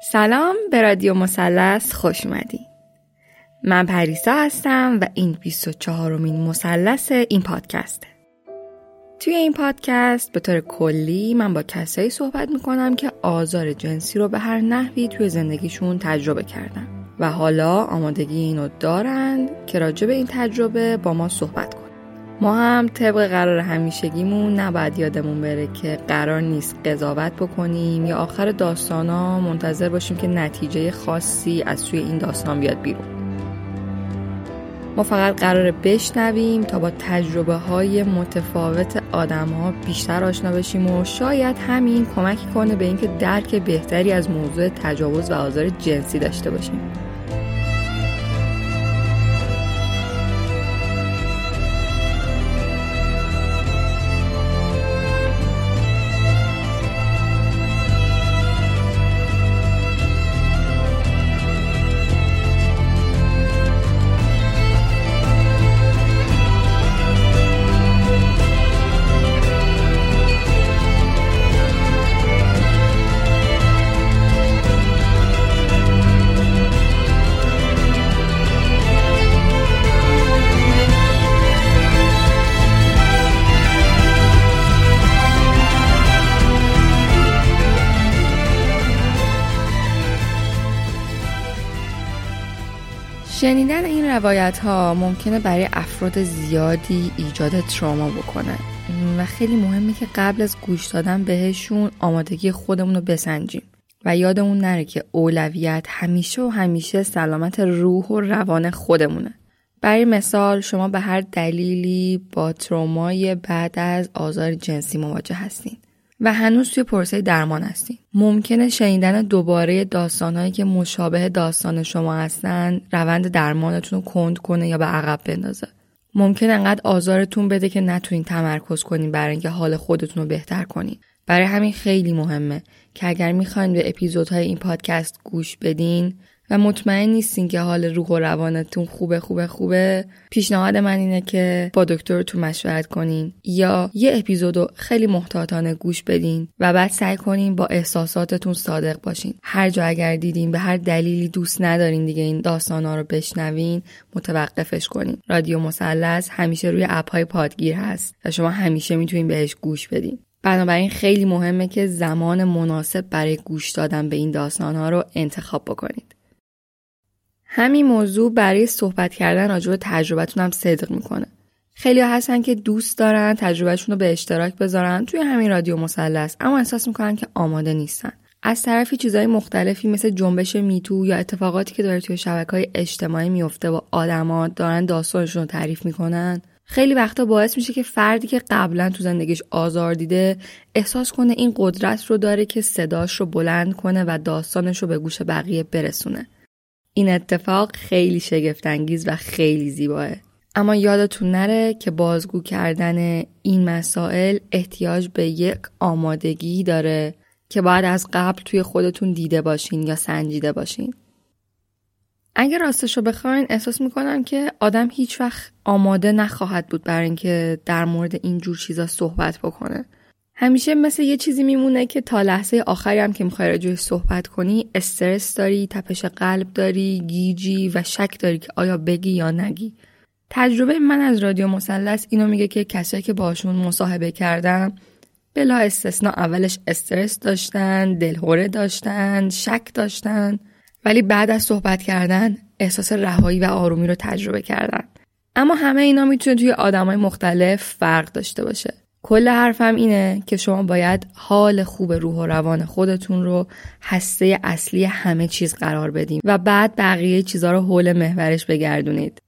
سلام به رادیو مثلث خوش اومدین. من پریسا هستم و این 24 مین مثلث این پادکسته توی این پادکست به طور کلی من با کسایی صحبت می‌کنم که آزار جنسی رو به هر نحوی توی زندگیشون تجربه کردن و حالا آمادگی اینو دارند که راجع به این تجربه با ما صحبت کنن. ما هم طبق قرار همیشگیمون نباید یادمون بره که قرار نیست قضاوت بکنیم یا آخر داستانا منتظر باشیم که نتیجه خاصی از توی این داستان بیاد بیرون. ما فقط قرار بشنویم تا با تجربه های متفاوت آدم ها بیشتر آشنا بشیم و شاید همین کمکی کنه به اینکه درک بهتری از موضوع تجاوز و آزار جنسی داشته باشیم. روایت ها ممکنه برای افراد زیادی ایجاد تراما بکنه. و خیلی مهمه که قبل از گوش دادن بهشون آمادگی خودمون رو بسنجیم. و یادمون نره که اولویت همیشه و همیشه سلامت روح و روان خودمونه. برای مثال شما به هر دلیلی با ترومای بعد از آزار جنسی مواجه هستین. و هنوز توی پرسه درمان هستین ممکنه شنیدن دوباره داستانهایی که مشابه داستان شما هستن روند درمانتون رو کند کنه یا به عقب بندازه. ممکن انقدر آزارتون بده که نتونین تمرکز کنین برای اینکه حال خودتون رو بهتر کنین. برای همین خیلی مهمه که اگر می‌خواین به اپیزودهای این پادکست گوش بدین و مطمئن نیستین که حال روح و روانتون خوبه خوبه خوبه. پیشنهاد من اینه که با دکترتون مشورت کنین یا یه اپیزودو خیلی محتاطانه گوش بدین و بعد سعی کنین با احساساتتون صادق باشین. هر جا اگر دیدین به هر دلیلی دوست ندارین دیگه این داستانا رو بشنوین متوقفش کنین. رادیو مثلث همیشه روی اپ های پادگیر هست و شما همیشه می‌تونین بهش گوش بدین. بنابراین خیلی مهمه که زمان مناسب برای گوش دادن به این داستان ها رو انتخاب بکنید. همین موضوع برای صحبت کردن راجع به تجربتون هم صدق می‌کنه. خیلی هستن که دوست دارن تجربهشون رو به اشتراک بذارن توی همین رادیو مثلث اما احساس می‌کنن که آماده نیستن. از طرفی چیزهای مختلفی مثل جنبش میتو یا اتفاقاتی که داره توی شبکه های اجتماعی میفته و آدما دارن داستانشون رو تعریف می‌کنن خیلی وقتا باعث میشه که فردی که قبلا تو زندگیش آزار دیده احساس کنه این قدرت رو داره که صداش رو بلند کنه و داستانش رو به گوش بقیه برسونه. این اتفاق خیلی شگفتانگیز و خیلی زیباه. اما یادتون نره که بازگو کردن این مسائل احتیاج به یک آمادگی داره که باید از قبل توی خودتون دیده باشین یا سنجیده باشین. اگه راستش رو بخواین احساس می‌کنم که آدم هیچ وقت آماده نخواهد بود برای اینکه در مورد این جور چیزا صحبت بکنه. همیشه مثل یه چیزی میمونه که تا لحظه آخری هم که می‌خوای راجعش صحبت کنی استرس داری، تپش قلب داری، گیجی و شک داری که آیا بگی یا نگی. تجربه من از رادیو مثلث اینو میگه که کسایی که باشون مصاحبه کردم بلا استثنا اولش استرس داشتن، دلهوره داشتن، شک داشتن ولی بعد از صحبت کردن احساس رهایی و آرومی رو تجربه کردن. اما همه اینا می‌تونه توی آدمای مختلف فرق داشته باشه. کل حرفم اینه که شما باید حال خوب روح و روان خودتون رو هسته اصلی همه چیز قرار بدیم و بعد بقیه چیزها رو حول محورش بگردونید.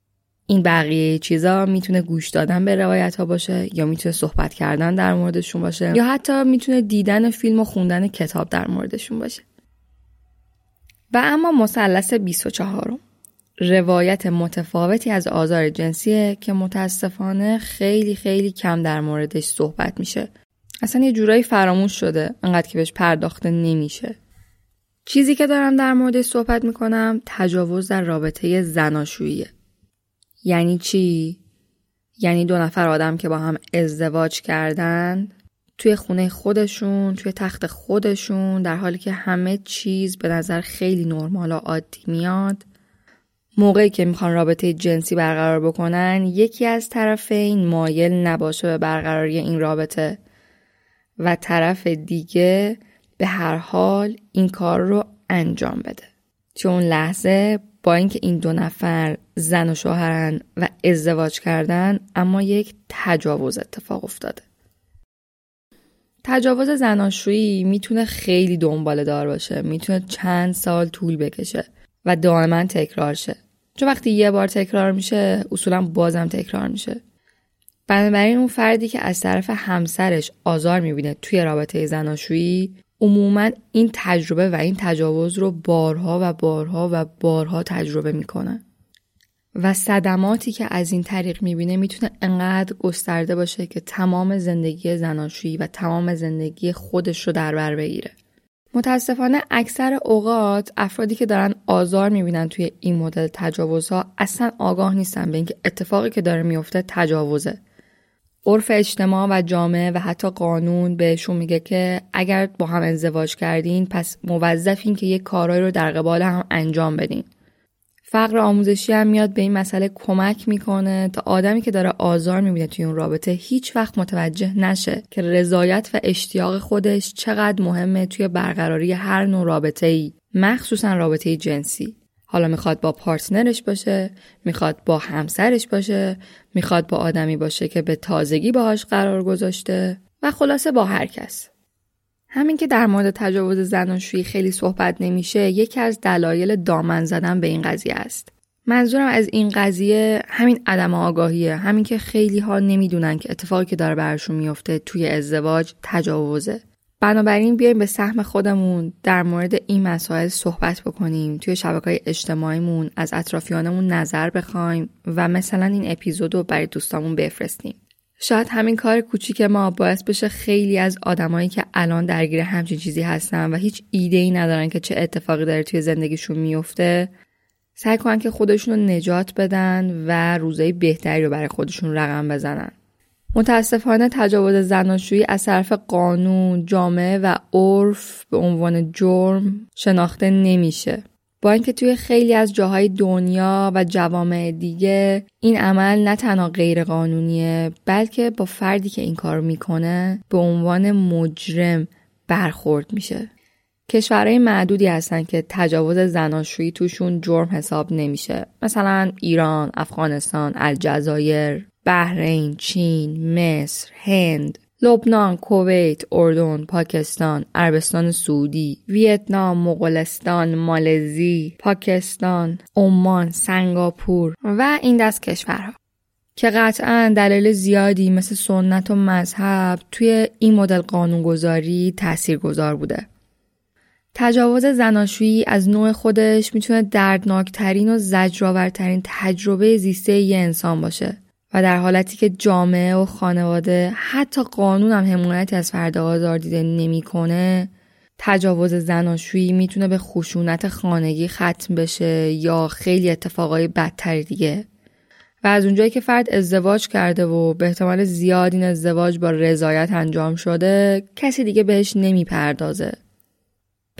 این بقیه چیزا می‌تونه گوش دادن به روایت ها باشه یا می‌تونه صحبت کردن در موردشون باشه یا حتی می‌تونه دیدن فیلم و خوندن کتاب در موردشون باشه. و اما مثلث 24 روایت متفاوتی از آزار جنسیه که متاسفانه خیلی خیلی کم در موردش صحبت میشه. اصلا یه جورایی فراموش شده انقدر که بهش پرداخته نمیشه. چیزی که دارم در موردش صحبت می‌کنم تجاوز در رابطه زناشوییه. یعنی چی؟ یعنی دو نفر آدم که با هم ازدواج کردن توی خونه خودشون توی تخت خودشون در حالی که همه چیز به نظر خیلی نرمال و عادی میاد موقعی که می‌خوان رابطه جنسی برقرار بکنن یکی از طرفین مایل نباشه به برقراری این رابطه و طرف دیگه به هر حال این کار رو انجام بده. چون لحظه با اینکه این دو نفر زن و شوهرن و ازدواج کردن اما یک تجاوز اتفاق افتاده. تجاوز زناشویی می‌تونه خیلی دنباله دار باشه می‌تونه چند سال طول بکشه و دائما تکرار شه. چون وقتی یه بار تکرار میشه اصولا بازم تکرار میشه بنابراین اون فردی که از طرف همسرش آزار می‌بینه توی رابطه زناشویی عموما این تجربه و این تجاوز رو بارها و بارها و بارها تجربه می‌کنه و صدماتی که از این طریق می‌بینه می‌تونه انقدر گسترده باشه که تمام زندگی زناشویی و تمام زندگی خودش رو در بر بگیره. متاسفانه اکثر اوقات افرادی که دارن آزار می‌بینن توی این مدل تجاوزها اصلا آگاه نیستن به اینکه اتفاقی که داره میفته تجاوزه. عرف اجتماع و جامعه و حتی قانون بهشون میگه که اگر با هم ازدواج کردین پس موظفین که یک کارایی رو در قبال هم انجام بدین. فقر آموزشی هم میاد به این مسئله کمک می‌کنه تا آدمی که داره آزار می‌بینه توی اون رابطه هیچ وقت متوجه نشه که رضایت و اشتیاق خودش چقدر مهمه توی برقراری هر نوع رابطه ای مخصوصا رابطه جنسی. حالا می‌خواد با پارتنرش باشه می‌خواد با همسرش باشه می‌خواد با آدمی باشه که به تازگی باهاش قرار گذاشته و خلاصه با هر کس. همین که در مورد تجاوز زناشویی خیلی صحبت نمیشه یکی از دلایل دامن زدن به این قضیه است. منظورم از این قضیه همین عدم آگاهیه. همین که خیلی ها نمی‌دونن که اتفاقی که داره برشون میفته توی ازدواج تجاوزه. بنابراین بیایم به سهم خودمون در مورد این مسائل صحبت بکنیم. توی شبکه های اجتماعیمون از اطرافیانمون نظر بخوایم و مثلا این اپیزود رو برای دوستامون بفرستیم. شاید همین کار کوچیک ما باعث بشه خیلی از آدمایی که الان درگیر همچین چیزی هستن و هیچ ایده ای ندارن که چه اتفاقی داره توی زندگیشون میفته سعی کنن که خودشون رو نجات بدن و روزای بهتری رو برای خودشون رقم بزنن متاسفانه تجاوز زناشویی از طرف قانون، جامعه و عرف به عنوان جرم شناخته نمیشه. با اینکه توی خیلی از جاهای دنیا و جوامع دیگه این عمل نه تنها غیر قانونیه بلکه با فردی که این کار می‌کنه به عنوان مجرم برخورد میشه. کشورهای معدودی هستن که تجاوز زناشویی توشون جرم حساب نمیشه. مثلا ایران، افغانستان، الجزایر، بحرین، چین، مصر، هند، لبنان، کویت، اردن، پاکستان، عربستان سعودی، ویتنام، مغولستان، مالزی، پاکستان، عمان، سنگاپور و این دست کشورها که قطعا دلیل زیادی مثل سنت و مذهب توی این مدل قانونگذاری تاثیرگذار بوده. تجاوز زناشویی از نوع خودش می‌تونه دردناکترین و زجرآورترین تجربه زیسته یه انسان باشه و در حالتی که جامعه و خانواده حتی قانون هم حمایتی از فرد آزار دیده نمی‌کنه تجاوز زناشویی می‌تونه به خشونت خانگی ختم بشه یا خیلی اتفاقای بدتری دیگه. و از اونجایی که فرد ازدواج کرده و به احتمال زیاد این ازدواج با رضایت انجام شده کسی دیگه بهش نمی‌پردازه.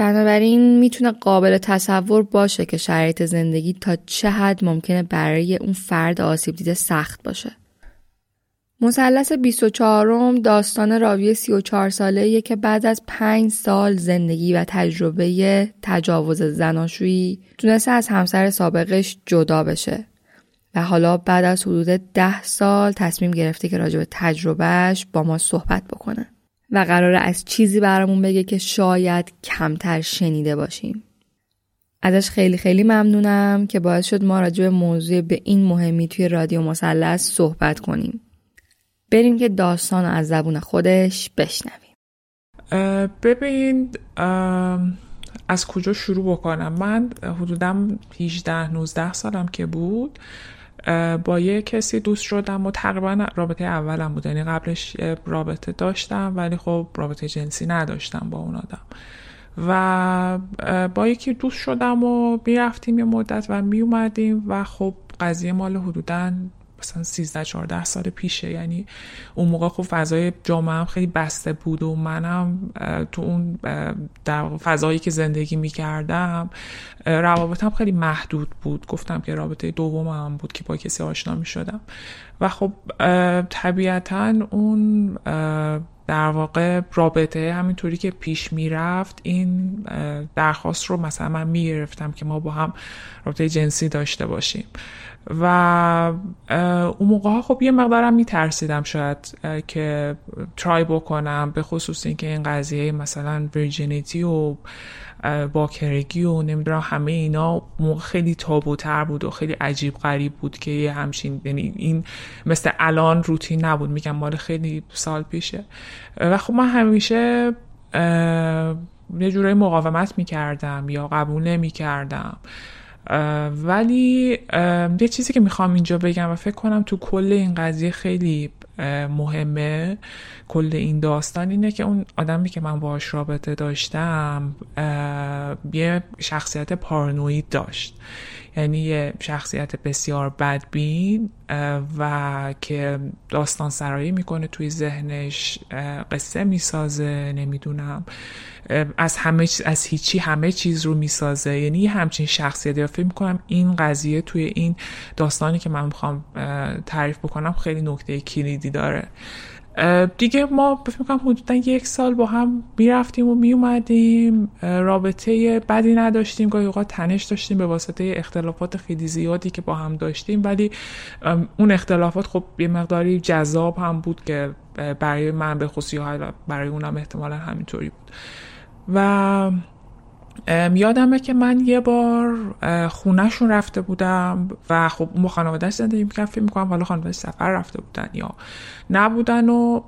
بنابراین می‌تونه قابل تصور باشه که شرایط زندگی تا چه حد ممکنه برای اون فرد آسیب دیده سخت باشه. مثلث 24 داستان راوی 34 ساله که بعد از 5 سال زندگی و تجربه تجاوز زناشویی تونسته از همسر سابقش جدا بشه و حالا بعد از حدود 10 سال تصمیم گرفته که راجع به تجربهش با ما صحبت بکنه. و قراره از چیزی برامون بگه که شاید کمتر شنیده باشیم. ازش خیلی خیلی ممنونم که باعث شد ما راجع به موضوع به این مهمی توی رادیو مثلث صحبت کنیم. بریم که داستان از زبون خودش بشنویم. ببین از کجا شروع بکنم من حدودم 18 19 سالم که بود با یه کسی دوست شدم و تقریبا رابطه اولم بود. یعنی قبلش رابطه داشتم ولی خب رابطه جنسی نداشتم با اون آدم. و با یکی دوست شدم و می‌رفتیم یه مدت و میومدیم و خب قضیه مال حدوداً مثلا 13 14 سال پیشه. یعنی اون موقع خب فضای جامعه هم خیلی بسته بود و منم تو اون در فضایی که زندگی می‌کردم روابطم خیلی محدود بود. گفتم که رابطه دوم هم بود که با کسی آشنا می شدم و خب طبیعتا اون در واقع رابطه همینطوری که پیش می‌رفت این درخواست رو مثلا من می‌گرفتم که ما با هم رابطه جنسی داشته باشیم. و اون موقع ها خب یه مقدارم میترسیدم شاید که ترای بکنم به خصوص اینکه این قضیه مثلا ویرجینیتی و باکرگی و نمی‌دونم همه اینا موقع خیلی تابوتر بود و خیلی عجیب غریب بود که یه همچین یعنی این مثل الان روتین نبود میگم مال خیلی سال پیشه. و خب من همیشه یه جورایی مقاومت می‌کردم یا قبول نمی‌کردم. ولی یه چیزی که می‌خوام اینجا بگم و فکر کنم تو کل این قضیه خیلی مهمه کل این داستان اینه که اون آدمی که من باهاش رابطه داشتم یه شخصیت پارانوید داشت. یعنی یه شخصیت بسیار بدبین و که داستان سرایی می‌کنه توی ذهنش قصه می‌سازه نمی‌دونم از همه از هیچی همه چیز رو می‌سازه. یعنی همچین شخصیت فکر می‌کنم این قضیه توی این داستانی که من می‌خوام تعریف بکنم خیلی نکته کلیدی داره. دیگه ما فکر می‌کنم حدودا یک سال با هم می‌رفتیم و میومدیم رابطه بدی نداشتیم گاهی اوقات تنش داشتیم به واسطه اختلافات خیلی زیادی که با هم داشتیم. ولی اون اختلافات خب یه مقداری جذاب هم بود که برای من به خصوصی برای اونم احتمالا همینطوری بود. و یادمه که من یه بار خونهشون رفته بودم و خب اون با خانوادهش زندگی می‌کرد فکر می‌کنم حالا خانوادهش سفر رفته بودن یا نبودن و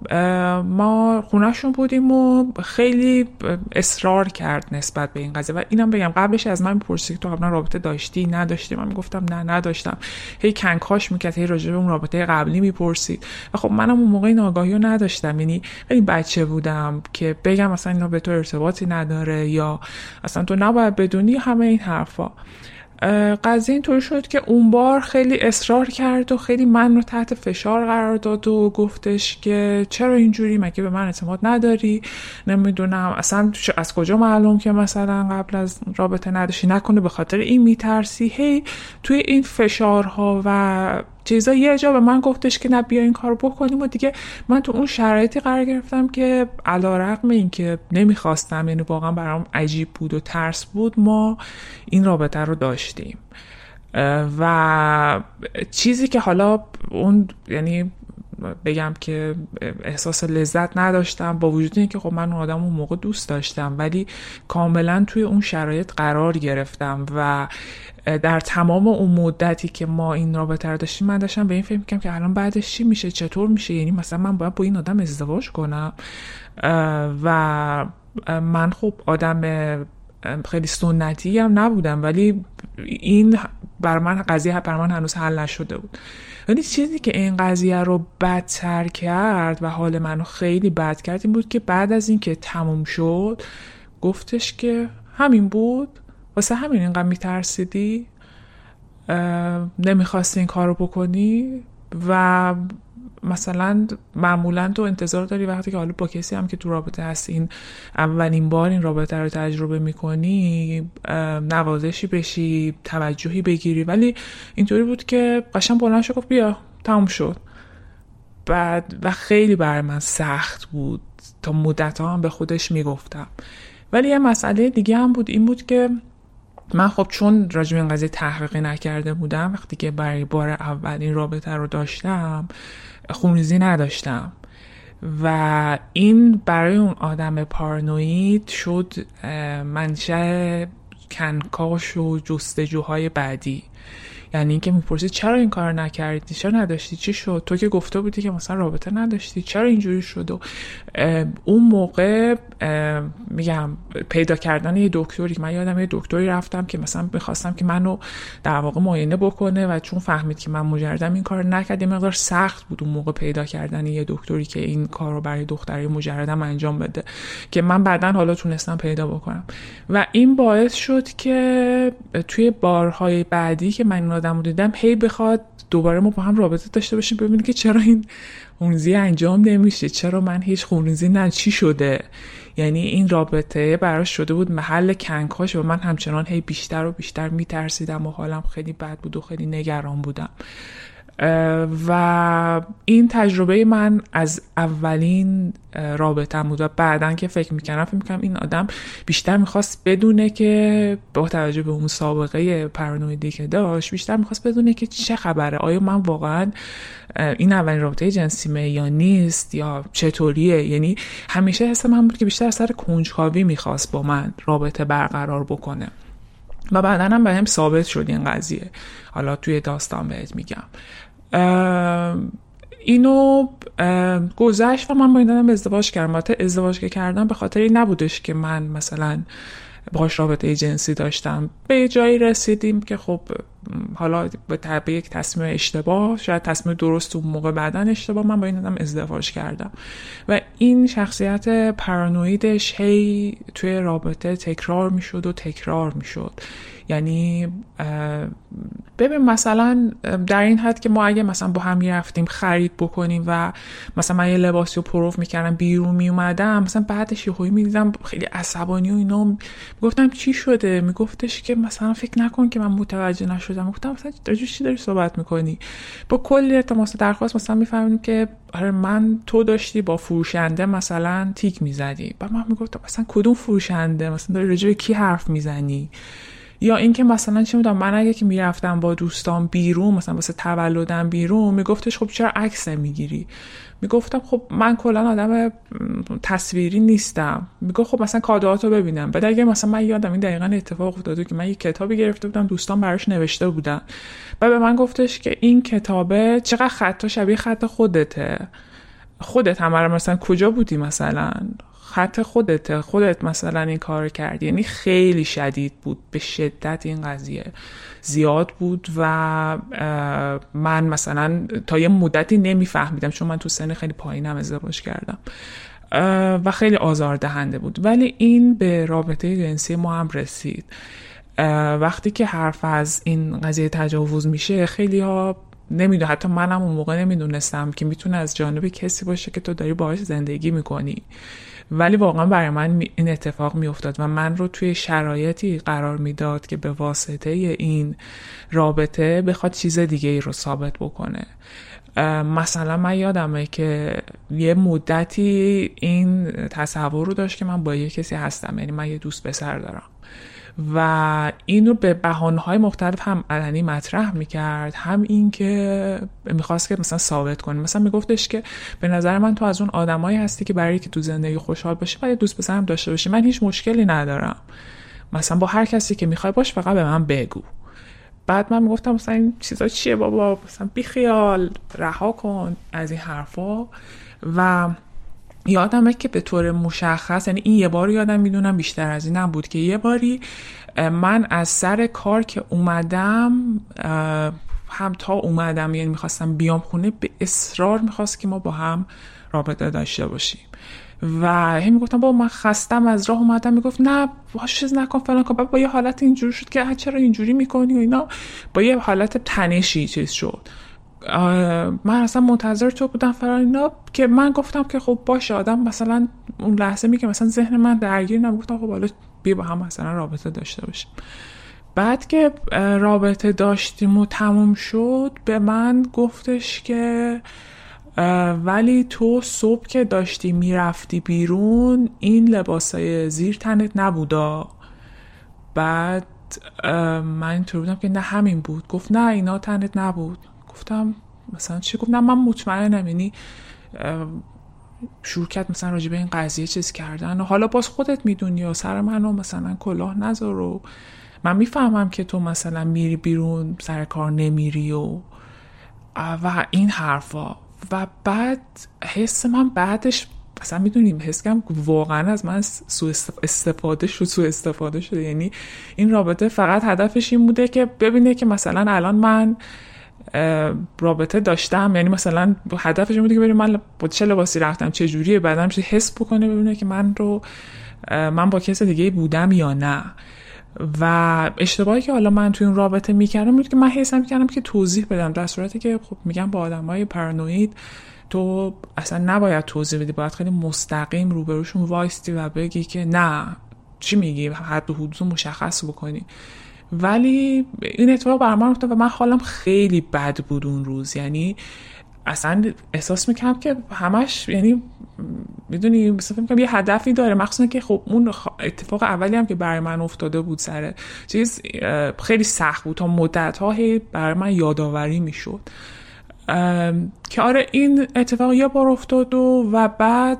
ما خونهشون بودیم و خیلی اصرار کرد نسبت به این قضیه. و اینم بگم قبلش از من می‌پرسید تو قبلا رابطه داشتی؟ نداشتی من می‌گفتم نه نداشتم. هی کنکاش می‌کرد هی راجع به اون رابطه قبلی می‌پرسید. و خب منم اون موقع ناگاهی رو نداشتم. یعنی خیلی بچه بودم که بگم مثلا اینا به تو ارتباطی نداره یا اصلا تو نباید بدونی همه این حرفا. قضیه اینطوری شد که اون بار خیلی اصرار کرد و خیلی من رو تحت فشار قرار داد و گفتش که چرا اینجوری؟ مگه به من اعتماد نداری؟ نمی‌دونم. اصلا از کجا معلوم که مثلا قبل از رابطه نداشتی؟ نکنه به خاطر این میترسی. هی توی این فشارها و چیزا یه جا به من گفتش که نه بیا این کار بکنیم و دیگه من تو اون شرایطی قرار گرفتم که علا رقم این که نمی‌خواستم یعنی واقعا برام عجیب بود و ترس بود ما این رابطه رو داشتیم. و چیزی که حالا اون یعنی بگم که احساس لذت نداشتم با وجود اینکه خب من اون آدم اون موقع دوست داشتم ولی کاملا توی اون شرایط قرار گرفتم و در تمام اون مدتی که ما این رابطه رو داشتیم من داشتم به این فکر می‌کنم که الان بعدش چی میشه؟ چطور میشه؟ یعنی مثلا من باید با این آدم ازدواج کنم. و من خب آدم خیلی سنتی هم نبودم ولی این بر من قضیه بر من هنوز حل نشده بود. ولی چیزی که این قضیه رو بدتر کرد و حال منو خیلی بد کرد این بود که بعد از اینکه تموم شد گفتش که همین بود. واسه همین اینقدر میترسیدی؟ نمی‌خواستی این کار رو بکنی؟ و مثلا معمولا تو انتظار داری وقتی که حالا با کسی هم که تو رابطه هست این اولین بار این رابطه رو تجربه می‌کنی نوازشی بشی توجهی بگیری. ولی اینطوری بود که قشن بلند شد گفت بیا تموم شد. بعد و خیلی بر من سخت بود. تا مدت هم به خودش می‌گفتم. ولی یه مسئله دیگه هم بود این بود که من خب چون راجب این قضیه تحقیقی نکرده بودم وقتی که برای بار اول این رابطه رو داشتم خونریزی نداشتم. و این برای اون آدم پارانوید شد منشه کنکاش و جستجوهای بعدی. یعنی اینکه می‌پرسی چرا این کار نکردی؟ چرا نداشتی؟ چی شد؟ تو که گفته بودی که مثلا رابطه نداشتی. چرا اینجوری شد؟ و اون موقع میگم پیدا کردن یه دکتری من یادم یه دکتری رفتم که مثلا می‌خواستم که منو در واقع معاینه بکنه و چون فهمید که من مجردم این کار نکرد یه مقدار سخت بود اون موقع پیدا کردن یه دکتری که این کار رو برای دختری مجردم انجام بده که من بعدا حالا تونستم پیدا بکنم. و این باعث شد که توی بارهای بعدی که من آدم رو دیدم هی بخواد دوباره ما با هم رابطه داشته باشیم ببینیم که چرا این خونریزی انجام نمیشه. چرا من هیچ خونریزی نه چی شده؟ یعنی این رابطه براش شده بود محل کنکاش و من همچنان هی بیشتر و بیشتر میترسیدم و حالم خیلی بد بود و خیلی نگران بودم. و این تجربه من از اولین رابطه بود و بعدا که فکر می‌کنم فکر می‌کنم این آدم بیشتر می‌خواست بدونه که با توجه به اون سابقه پرانویدی که داشت بیشتر می‌خواست بدونه که چه خبره. آیا من واقعا این اولین رابطه جنسیمه یا نیست یا چطوریه؟ یعنی همیشه حس من بود که بیشتر سر کنجکاوی می‌خواست با من رابطه برقرار بکنه. و بعدا هم به هم ثابت شد این قضیه. حالا توی داستان بهت میگم. اینو گذشت و من با این دادم ازدواج کردم. ازدواج که کردم به خاطر این نبودش که من مثلا باش رابطه جنسی داشتم. به جایی رسیدیم که خب حالا به یک تصمیم اشتباه شاید تصمیم درست اون موقع بعدا اشتباه من با این آدم ازدواج کردم. و این شخصیت پارانویدش هی توی رابطه تکرار می‌شد و تکرار می‌شد. یعنی ببین مثلا در این حد که ما اگه مثلا با هم می‌رفتیم خرید بکنیم و مثلا من یه لباسی رو پروف می‌کردم بیرون میومدم مثلا بعدش یه می‌دیدم خیلی عصبانی و اینا می‌گفتم چی شده؟ میگفتش که مثلا فکر نکن که من متوجه نشدم. گفتم مثلا چی داری صحبت می‌کنی؟ با کلی التماس درخواست مثلا می‌فهمیم که آره من تو داشتی با فروشنده مثلا تیک می‌زدی. و من می‌گفتم مثلا کدوم فروشنده؟ مثلا داری رجوع کی حرف می‌زنی؟ یا اینکه مثلا چه می‌دونم من اگه که می‌رفتم با دوستان بیرون مثلا واسه تولدم بیرون میگفتش خب چرا عکس می‌گیری می‌گفتم خب من کلا آدم تصویری نیستم. می‌گفت خب مثلا کادوهاتو ببینم. بعد اگه مثلا من یادم این دقیقا اتفاق افتاده که من یه کتابی گرفته بودم دوستان براش نوشته بودن. و به من گفتش که این کتابه چقدر خطا شبیه خط خودته. خودت هم مثلا کجا بودی مثلا؟ خط خودت خودت مثلا این کار کردی. یعنی خیلی شدید بود. به شدت این قضیه زیاد بود و من مثلا تا یه مدتی نمیفهمیدم. چون من تو سن خیلی پایینم ازدواج کردم. و خیلی آزاردهنده بود. ولی این به رابطه جنسی ما هم رسید. وقتی که حرف از این قضیه تجاوز میشه خیلی ها نمیدون حتی منم اون موقع نمی‌دونستم که می‌تونه از جانب کسی باشه که تو داری باهاش زندگی می‌کنی. ولی واقعا برای من این اتفاق میافتاد و من رو توی شرایطی قرار می‌داد که به واسطه این رابطه بخواد چیز دیگه ای رو ثابت بکنه. مثلا من یادمه که یه مدتی این تصور رو داشت که من با یه کسی هستم یعنی من یه دوست پسر دارم. و اینو به بهانه‌های مختلف هم علنی مطرح می‌کرد. هم این که می‌خواست که مثلا ثابت کنه. مثلا میگفتش که به نظر من تو از اون آدمایی هستی که برای که تو زندگی خوشحال باشی باید دوست پسرم داشته باشی. من هیچ مشکلی ندارم. مثلا با هر کسی که می‌خوای باش فقط به من بگو. بعد من می‌گفتم مثلا این چیزا چیه بابا؟ مثلا بیخیال رها کن از این حرفا. و یادمه که به طور مشخص یعنی این یه بار یادم می‌دونم بیشتر از این بود که یه باری من از سر کار که اومدم هم تا اومدم یعنی می‌خواستم بیام خونه به اصرار می‌خواست که ما با هم رابطه داشته باشیم. و هی می‌گفتم با من خستم از راه اومدم. می‌گفت نه باش چیز نکن فلان کن. با یه حالت اینجوری شد که چرا اینجوری می‌کنی و اینا. با یه حالت تنشی چیز شد. من اصلا منتظر تو بودم فران اینا که من گفتم که خب باشه آدم مثلا اون لحظه می که مثلا ذهن من درگیر نم گفتم خب حالا بیا با هم مثلا رابطه داشته باشیم. بعد که رابطه داشتیم و تموم شد به من گفتش که ولی تو صبح که داشتی می‌رفتی بیرون این لباسای زیر تنت نبودا. بعد من اینطور بودم که نه همین بود. گفت نه اینا تنت نبود. گفتم مثلا چی؟ نه من مطمئنم یعنی شروع کرد مثلا راجع به این قضیه چیز کردن. و حالا باز خودت می‌دونی و سر منو مثلا کلاه نذار و من می‌فهمم که تو مثلا میری بیرون سر کار نمیری و و این حرفا. و بعد حس من بعدش مثلا می‌دونیم حس کم واقعا از من سو استفاده شد سو استفاده شده. یعنی این رابطه فقط هدفش این بوده که ببینه که مثلا الان من رابطه داشتم. یعنی مثلا هدفش این بوده که بریم من با چه لباسی رفتم چه جوریه بعدم حس بکنه ببینه که من رو من با کس دیگه بودم یا نه. و اشتباهی که حالا من توی اون رابطه می‌کردم بود که من حسم می‌کردم که توضیح بدم در صورتی که خب میگم با آدم های پرانوید تو اصلا نباید توضیح بدی باید خیلی مستقیم روبروشون وایستی و بگی که نه. چی میگی؟ حد و حدود مشخص بکنی. ولی این اتفاق بر من افتاد و من حالم خیلی بد بود اون روز. یعنی اصلا احساس می‌کنم که همش یعنی می‌دونی مثلا می‌کنم یه هدفی داره. مخصوصا که خب اون اتفاق اولی هم که برای من افتاده بود سر چیز خیلی سخت بود تا مدت ها برای من یادآوری می‌شد. که آره این اتفاق یه بار افتاد و, و بعد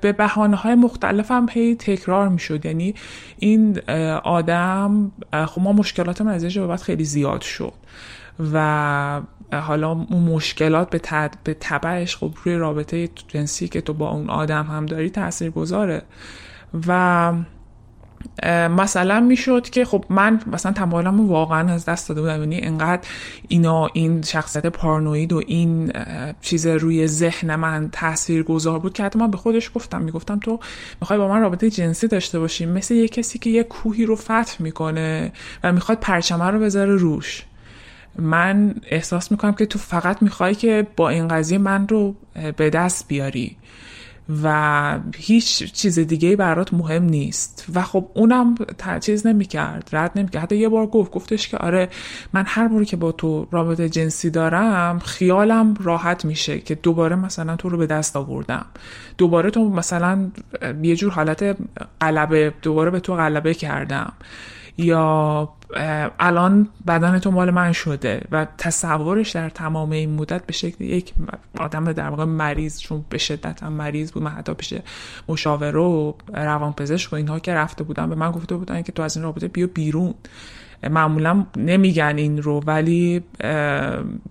به بحانه های مختلف هم هی تکرار می شد یعنی این آدم خب ما مشکلات من از بعد خیلی زیاد شد. و حالا اون مشکلات به, تد... به تبعش خب روی رابطه جنسی که تو با اون آدم هم داری تاثیر گذاره و مثلا می‌شد که خب من مثلا تمایلم واقعا از دست داده بودم. یعنی انقدر اینا این شخصیت پارانوید و این چیز روی ذهن من تاثیر گذار بود که حتی من به خودش گفتم. می‌گفتم تو می‌خوای با من رابطه جنسی داشته باشی مثل یه کسی که یه کوهی رو فتح می‌کنه و می‌خواد پرچمه رو بذاره روش. من احساس می‌کنم که تو فقط می‌خوای که با این قضیه من رو به دست بیاری. و هیچ چیز دیگه برات مهم نیست. و خب اونم چیز نمی‌کرد رد نمی‌کرد. حتی یه بار گفت گفتش که آره من هر باری که با تو رابطه جنسی دارم خیالم راحت میشه که دوباره مثلا تو رو به دست آوردم. دوباره تو مثلا یه جور حالت قلبه دوباره به تو غلبه کردم. یا الان بدن تو مال من شده و تصورش در تمام این مدت به شکل یک آدم در واقع مریض چون به شدت هم مریض بود من حتی پیش مشاوره و روانپزشک و اینها که رفته بودم به من گفته بودن که تو از این رابطه بیا بیرون. معمولا نمیگن این رو ولی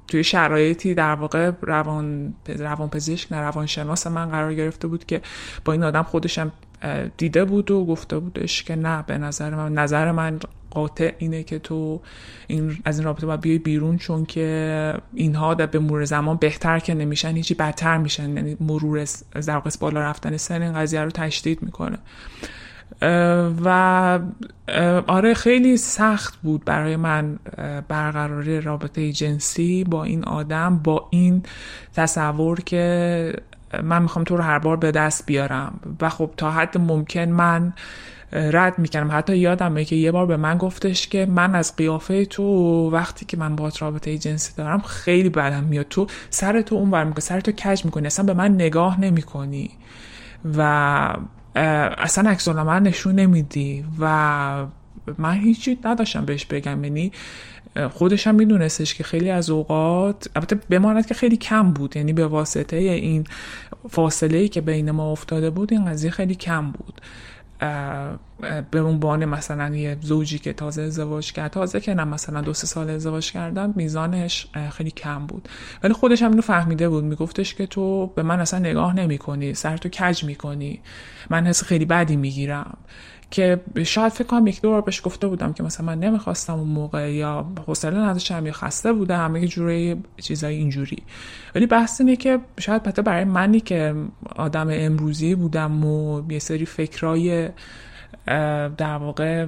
توی شرایطی در واقع روان روانپزشک نه روانشناس من قرار گرفته بود که با این آدم خودشم دیده بود و گفته بودش که نه به نظر من نظر من قاطع اینه که تو این از این رابطه باید بیای بیرون چون که اینها در به مرور زمان بهتر که نمیشن هیچی بدتر میشن. یعنی مرور در بالا رفتن سن این قضیه رو تشدید می‌کنه. و آره خیلی سخت بود برای من برقراری رابطه جنسی با این آدم با این تصور که من می‌خوام تو رو هر بار به دست بیارم. و خب تا حد ممکن من رد می‌کنم حتی یادمه که یه بار به من گفتش که من از قیافه تو وقتی که من با رابطه جنسی دارم خیلی بدم میاد. تو سر تو اون ور سر تو کج می‌کنی اصلا به من نگاه نمی‌کنی. و اصلا عکس من نشون نمیدی و من هیچی نداشتم بهش بگم. یعنی خودش هم میدونستش که خیلی از اوقات البته بماند که خیلی کم بود. یعنی به واسطه این فاصله ای که بین ما افتاده بود این قضیه خیلی کم بود. به عنوان مثلا یه زوجی که تازه ازدواج کرد تازه که نه مثلا دو سه سال ازدواج کردن میزانش خیلی کم بود. ولی خودش هم اینو فهمیده بود میگفتش که تو به من اصلا نگاه نمی کنی سر تو کج می‌کنی من حس خیلی بدی می‌گیرم. که شاید فکر کنم یک دو بار بهش گفته بودم که مثلا من نمی‌خواستم اون موقع یا حوصله نداشتم یا خسته بودم یه جوری چیزای اینجوری. ولی بحث اینه که شاید حتی برای منی که آدم امروزی بودم و یه سری فکرای در واقع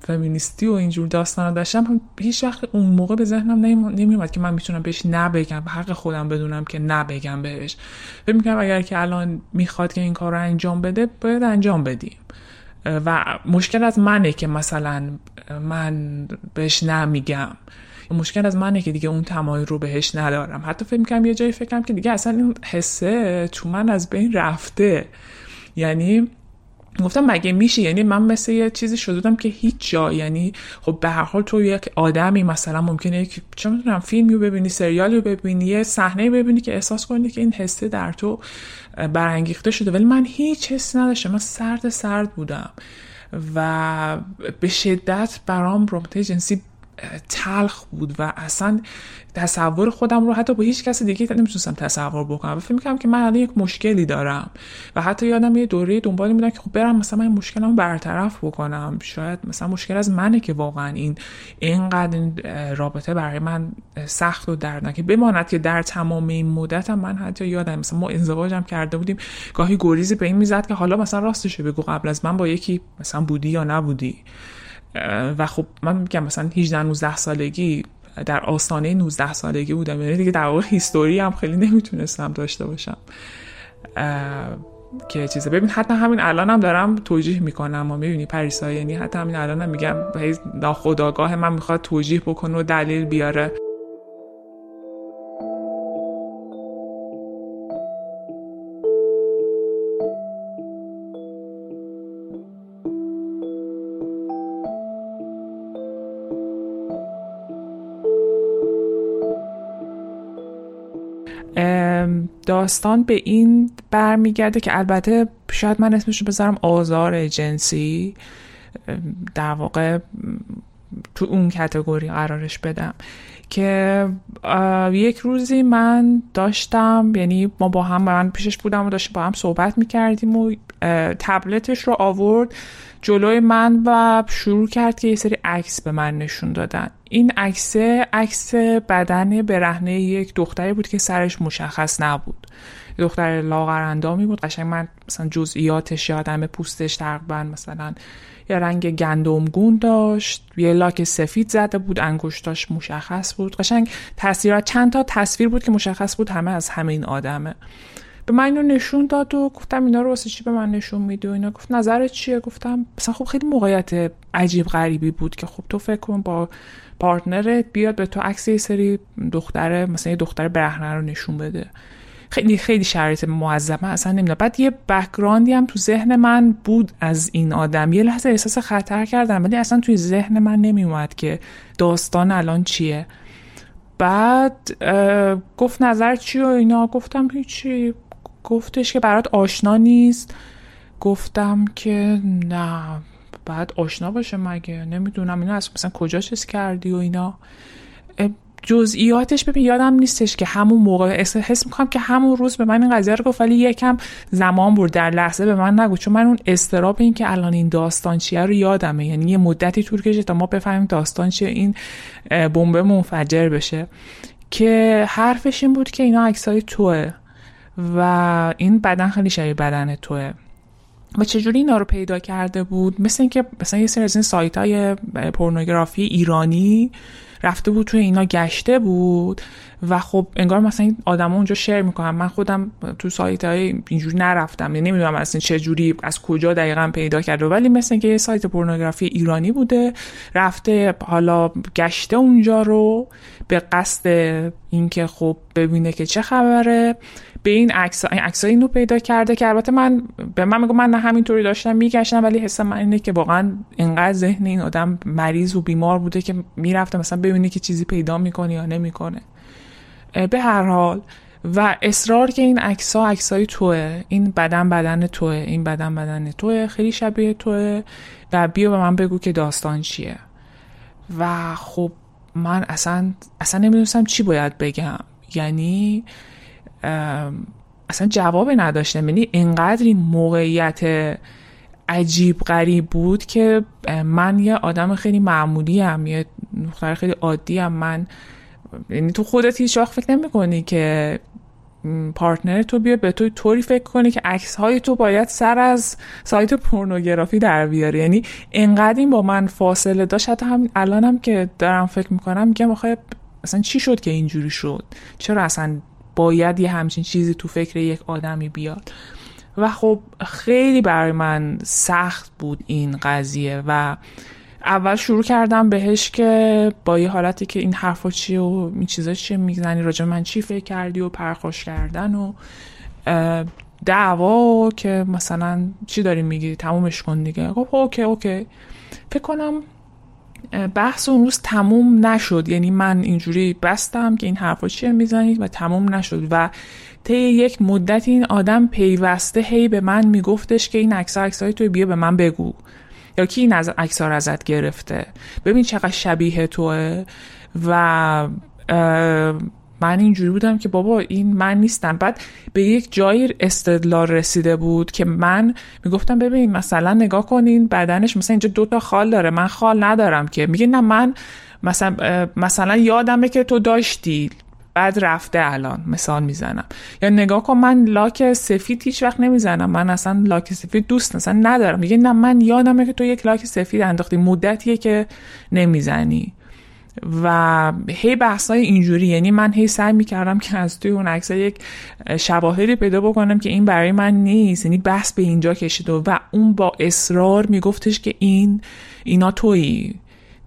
فمینیستی و اینجور داستان داشتم هیچ وقت اون موقع به ذهنم نمیومد که من می‌تونم بهش نبگم حق خودم بدونم که نبگم بهش. فکر می‌کنم اگر که الان می‌خواد که این کار رو انجام بده باید انجام بدیم و مشکل از منه که مثلا من بهش نمیگم. مشکل از منه که دیگه اون تمایل رو بهش ندارم. حتی فکر می‌کنم یه جایی فکرم که دیگه اصلا این حسه تو من از بین رفته. یعنی گفتم مگه میشه؟ یعنی من مثل یه چیزی شده که هیچ جا. یعنی خب به هر حال تو یک آدمی مثلا ممکنه یک چه می‌دونم فیلمی رو ببینی سریالی رو ببینی یه صحنه ببینی که احساس کنی که این حسه در تو برانگیخته شده ولی من هیچ حسی نداشتم. من سرد سرد بودم و به شدت برام رابطه جنسی تلخ بود و اصلا تصور خودم رو حتی با هیچ کس دیگه نمی‌تونستم تصور بکنم. و فکر که من الان یک مشکلی دارم. و حتی یادم یه دوره دنبال میدم که خب برم مثلا من این مشکلم برطرف بکنم. شاید مثلا مشکل از منه که واقعا این اینقدر این رابطه برای من سخت و دردناکه بماند که در تمام این مدت هم من حتی یادم مثلا ما ازدواجم کرده بودیم گاهی گریزی به این می‌زد که حالا مثلا راستش بگو قبل از من با یکی مثلا بودی یا نبودی. و خب من میگم مثلا 18 19 سالگی در آستانه 19 سالگی بودم. یعنی دیگه در واقع هیستوری هم خیلی نمی‌تونستم داشته باشم. که چیزه. ببین حتی همین الانم هم دارم توجیه می‌کنم و می‌بینی پریسا یعنی حتی همین الانم هم میگم ناخداگاه من می‌خواد توجیه بکنه و دلیل بیاره. داستان به این برمیگرده که البته شاید من اسمش رو بذارم آزار جنسی در واقع تو اون کتگوری قرارش بدم. که یک روزی من داشتم یعنی ما با هم من پیشش بودم و داشتیم با هم صحبت می‌کردیم و تبلتش رو آورد. جلوی من و شروع کرد که یه سری عکس به من نشون دادن. این عکس عکس بدن برهنه یک دختری بود که سرش مشخص نبود. دختر لاغر اندامی بود. قشنگ من مثلا جزئیاتش یادم پوستش تقریبا مثلا یه رنگ گندمگون داشت. یه لاک سفید زده بود. انگشتاش مشخص بود. قشنگ تصویرات چند تا تصویر بود که مشخص بود همه از همه این آدمه. به من اینو نشون داد و گفتم اینا رو واسه چی به من نشون میده و اینا؟ گفت نظرت چیه؟ گفتم مثلا خب خیلی موقعیت عجیب غریبی بود که خب تو فکر کن با پارتنرت بیاد به تو عکس یه سری دختره مثلا یه دختر برهنه رو نشون بده. خیلی خیلی شرایط معظمه اصلا نمی‌دونم. بعد یه بکگراندی هم تو ذهن من بود از این آدم. یه لحظه احساس خطر کردم ولی اصلا توی ذهن من نمیومد که داستان الان چیه. بعد گفت نظر چی و اینا؟ گفتم هیچی. گفتش که برات آشنا نیست. گفتم که نه بعد آشنا باشه مگه؟ نمی‌دونم اینا از مثلا کجا چیز کردی و اینا. جزئیاتش ببین یادم نیستش که همون موقع حس می‌کنم که همون روز به من این قضیه رو گفت ولی یکم زمان برد در لحظه به من نگو چون من اون استراب این که الان این داستان چیه رو یادمه. یعنی یه مدتی طول کشید تا ما بفهمیم داستان چیه این بمب منفجر بشه. که حرفش این بود که اینا عکسای توه. و این بدن خیلی شبیه بدن توه. و چجوری اینا رو پیدا کرده بود؟ مثل اینکه مثلا یه سری از این سایت های پورنوگرافی ایرانی رفته بود توی اینا گشته بود و خب انگار مثلا این آدما اونجا شیر می‌کنم من خودم تو سایت های اینجوری نرفتم. یعنی نمی‌دونم اصلا چه جوری از کجا دقیقا پیدا کرده. ولی مثل اینکه یه سایت پورنوگرافی ایرانی بوده رفته حالا گشته اونجا رو به قصد اینکه خب ببینه که چه خبره. به این عکس عکس اینو پیدا کرده که البته من به من میگم من همینطوری داشتم میگشتم ولی حس من اینه که واقعا انقدر ذهن این آدم مریض و بیمار بوده که می‌رفته مثلا ببینه که چیزی پیدا می‌کنه یا نمی‌کنه. به هر حال و اصرار که این عکس ها عکس های توه این بدن بدن توه این بدن بدن توه خیلی شبیه توه و بیا به من بگو که داستان چیه. و خب من اصلا اصلا نمی‌دونستم چی باید بگم. یعنی اصلا جواب نداشتم. یعنی انقدر موقعیت عجیب غریب بود که من یه آدم خیلی معمولی هم یه دختر خیلی عادی هم من یعنی تو خودت هیچ وقت فکر نمی کنی که پارتنر تو بیاد به تو طوری فکر کنی که عکس های تو باید سر از سایت پورنوگرافی در بیاره یعنی انقدر این با من فاصله داشت. حتی هم الانم که دارم فکر می‌کنم میگم آخه اصلا چی شد که اینجوری شد؟ چرا اصلا باید یه همچین چیزی تو فکر یک آدمی بیاد. و خب خیلی برای من سخت بود این قضیه و اول شروع کردم بهش که با یه حالتی که این حرفا چیه و این چیزا چیه می‌زنی راجع من چی فکر کردی و پرخوش کردن و دعوا که مثلا چی داری میگی؟ تمومش کن دیگه. خب اوکی اوکی. فکر کنم بحث اون روز تموم نشد. یعنی من اینجوری بستم که این حرفا چیه می‌زنید و تموم نشد. و طی یک مدت این آدم پیوسته هی به من میگفتش که این عکس عکسای توی بیا به من بگو. یا کی این از ازت گرفته؟ ببین چقدر شبیه توه. و من اینجوری بودم که بابا این من نیستم. بعد به یک جایی استدلال رسیده بود که من می‌گفتم ببین مثلا نگاه کنین بدنش مثلا اینجا دوتا خال داره. من خال ندارم که. میگه نه من مثلا مثلا یادمه که تو داشتی. بعد رفته الان. مثال می‌زنم. یا نگاه کن من لاک سفید هیچ وقت نمی‌زنم. من اصلا لاک سفید دوست مثلا ندارم. میگه نه من یادمه که تو یک لاک سفید انداختی. مدتیه که نمی‌زنی. و هی بحثای اینجوری یعنی من هی سعی می‌کردم که از توی اون عکس یک شواهدی پیدا بکنم که این برای من نیست یعنی بحث به اینجا کشید و اون با اصرار میگفتش که این اینا تویی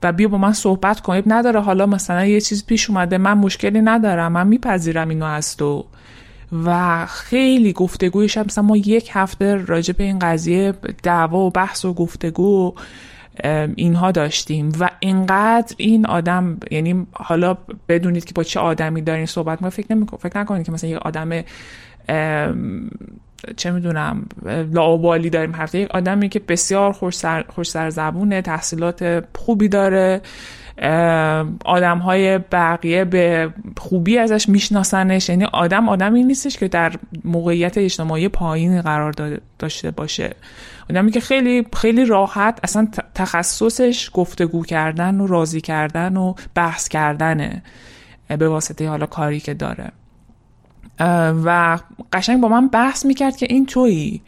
و بیا با من صحبت کنید نداره حالا مثلا یه چیز پیش اومده من مشکلی ندارم من میپذیرم اینو از تو. و خیلی گفتگویش هم مثلا ما یک هفته راجع به این قضیه دعوا و بحث و گفتگو اینها داشتیم و اینقدر این آدم یعنی حالا بدونید که با چه آدمی دارین صحبت ما فکر نمی فکر نکنید که مثلا یه آدم چه می‌دونم لاوبالی داریم حرف یک آدمی که بسیار خوش سر, خوش سر زبونه تحصیلات خوبی داره آدم های بقیه به خوبی ازش میشناسنش یعنی آدم آدمی نیستش که در موقعیت اجتماعی پایین قرار داشته باشه. آدمی که خیلی خیلی راحت اصلا تخصصش گفتگو کردن و راضی کردن و بحث کردنه به واسطه حالا کاری که داره. و قشنگ با من بحث می‌کرد که این تویی؟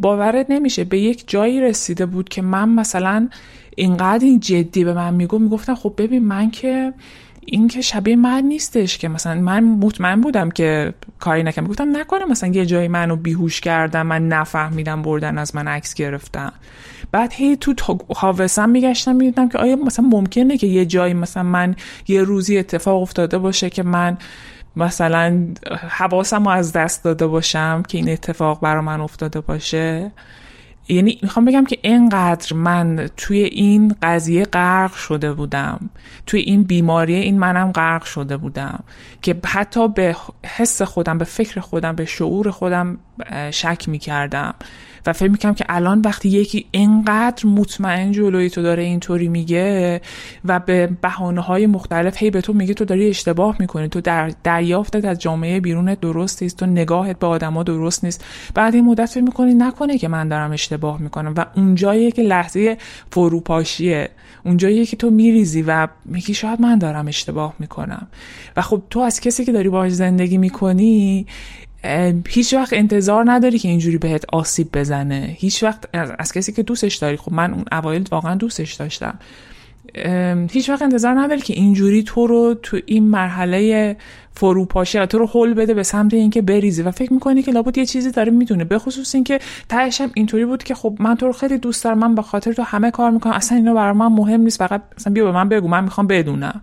باورت نمیشه. به یک جایی رسیده بود که من مثلا اینقدر این جدی به من میگو می‌گفتم خب ببین من که این که شبیه من نیستش که مثلا من مطمئن بودم که کاری نکنم گفتم نکنه مثلا یه جایی منو بیهوش کردم من نفهمیدم بردن از من عکس گرفتن. بعد هی تو حافظم میگشتم می‌دیدم که آیا مثلا ممکنه که یه جایی مثلا من یه روزی اتفاق افتاده باشه که من مثلا حواسم رو از دست داده باشم که این اتفاق برا من افتاده باشه؟ یعنی می‌خوام بگم که اینقدر من توی این قضیه غرق شده بودم. توی این بیماری این منم غرق شده بودم. که حتی به حس خودم به فکر خودم به شعور خودم شک می‌کردم. و فکر می‌کنم که الان وقتی یکی انقدر مطمئن جلوی تو داره اینطوری میگه و به بحانه های مختلف هی به تو میگه تو داری اشتباه می‌کنی تو در دریافتت از جامعه بیرون درست نیست تو نگاهت به آدما درست نیست. بعد این مدت فکر می‌کنی نکنه که من دارم اشتباه می‌کنم و اونجاییه که لحظه فروپاشیه. اونجاییه که تو میریزی و میگی شاید من دارم اشتباه می‌کنم. و خب تو از کسی که داری باهاش زندگی می‌کنی هیچ وقت انتظار نداری که اینجوری بهت آسیب بزنه. هیچ وقت از, کسی که دوستش داری. خب من اون اوایل واقعا دوستش داشتم. هیچ وقت انتظار نداری که اینجوری تو رو تو این مرحله فروپاشی تو رو حل بده به سمت اینکه بریزی و فکر می‌کنی که لابد یه چیزی داره می‌دونه. به خصوص اینکه تهش اینطوری بود که خب من تو رو خیلی دوست دارم. من به خاطر تو همه کار می‌کنم. اصلا اینا برای من مهم نیست. فقط اصلا بیا به من بگو. من می‌خوام بدونم.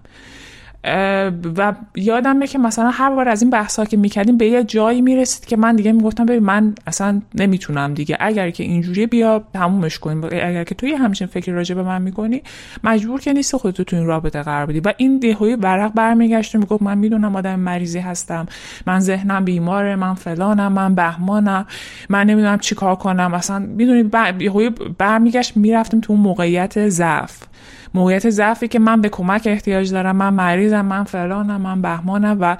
و یادمه که مثلا هر بار از این بحثا که می‌کردیم به یه جایی می‌رسید که من دیگه می‌گفتم ببین من اصلا نمی‌تونم دیگه. اگر که اینجوری بیا تمومش کنیم. اگر که توی همچین فکر راجع به من می‌کنی مجبور که نیست خودتو تو این رابطه قرار بدی. و این دهوی ورق برمیگشت و می‌گفت من می‌دونم آدم مریضی هستم. من ذهنم بیماره من فلانم من بهمانم. من نمی‌دونم چیکار کنم. اصلا می‌دونی یهوی برمیگشت می‌رفتیم تو اون موقعیت ضعف. موقعیت ضعفی که من به کمک احتیاج دارم من مریضم من فلانم من بهمانم و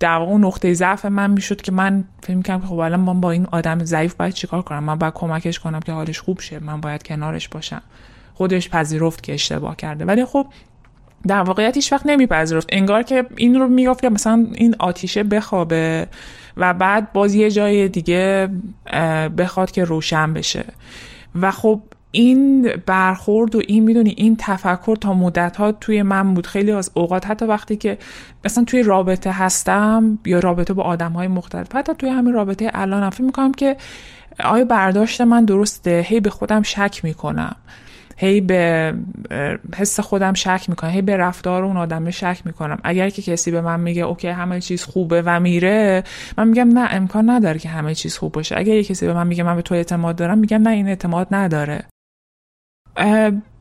در واقع نقطه ضعف من می‌شد که من فکر می‌کنم که خب الان با این آدم ضعیف باید چیکار کنم؟ من باید کمکش کنم که حالش خوب شه من باید کنارش باشم. خودش پذیرفت که اشتباه کرده. ولی خب در واقعیت هیچ وقت نمیپذیرفت. انگار که این رو می‌گفت که مثلا این آتیشه بخوابه و بعد باز یه جای دیگه بخواد که روشن بشه. و خب این برخورد و این می‌دونی این تفکر تا مدت ها توی من بود. خیلی از اوقات حتی وقتی که مثلا توی رابطه هستم یا رابطه با آدم های مختلف حتی توی همین رابطه الان فکر می‌کنم که آیا برداشت من درسته؟ هی به خودم شک می‌کنم. هی به حس خودم شک می‌کنم. هی به رفتار اون آدم شک می‌کنم. اگر که کسی به من میگه اوکی همه چیز خوبه و میره من میگم نه امکان نداره که همه چیز خوب باشه. اگر کسی به من میگه من به تو اعتماد دارم میگم نه این اعتماد نداره.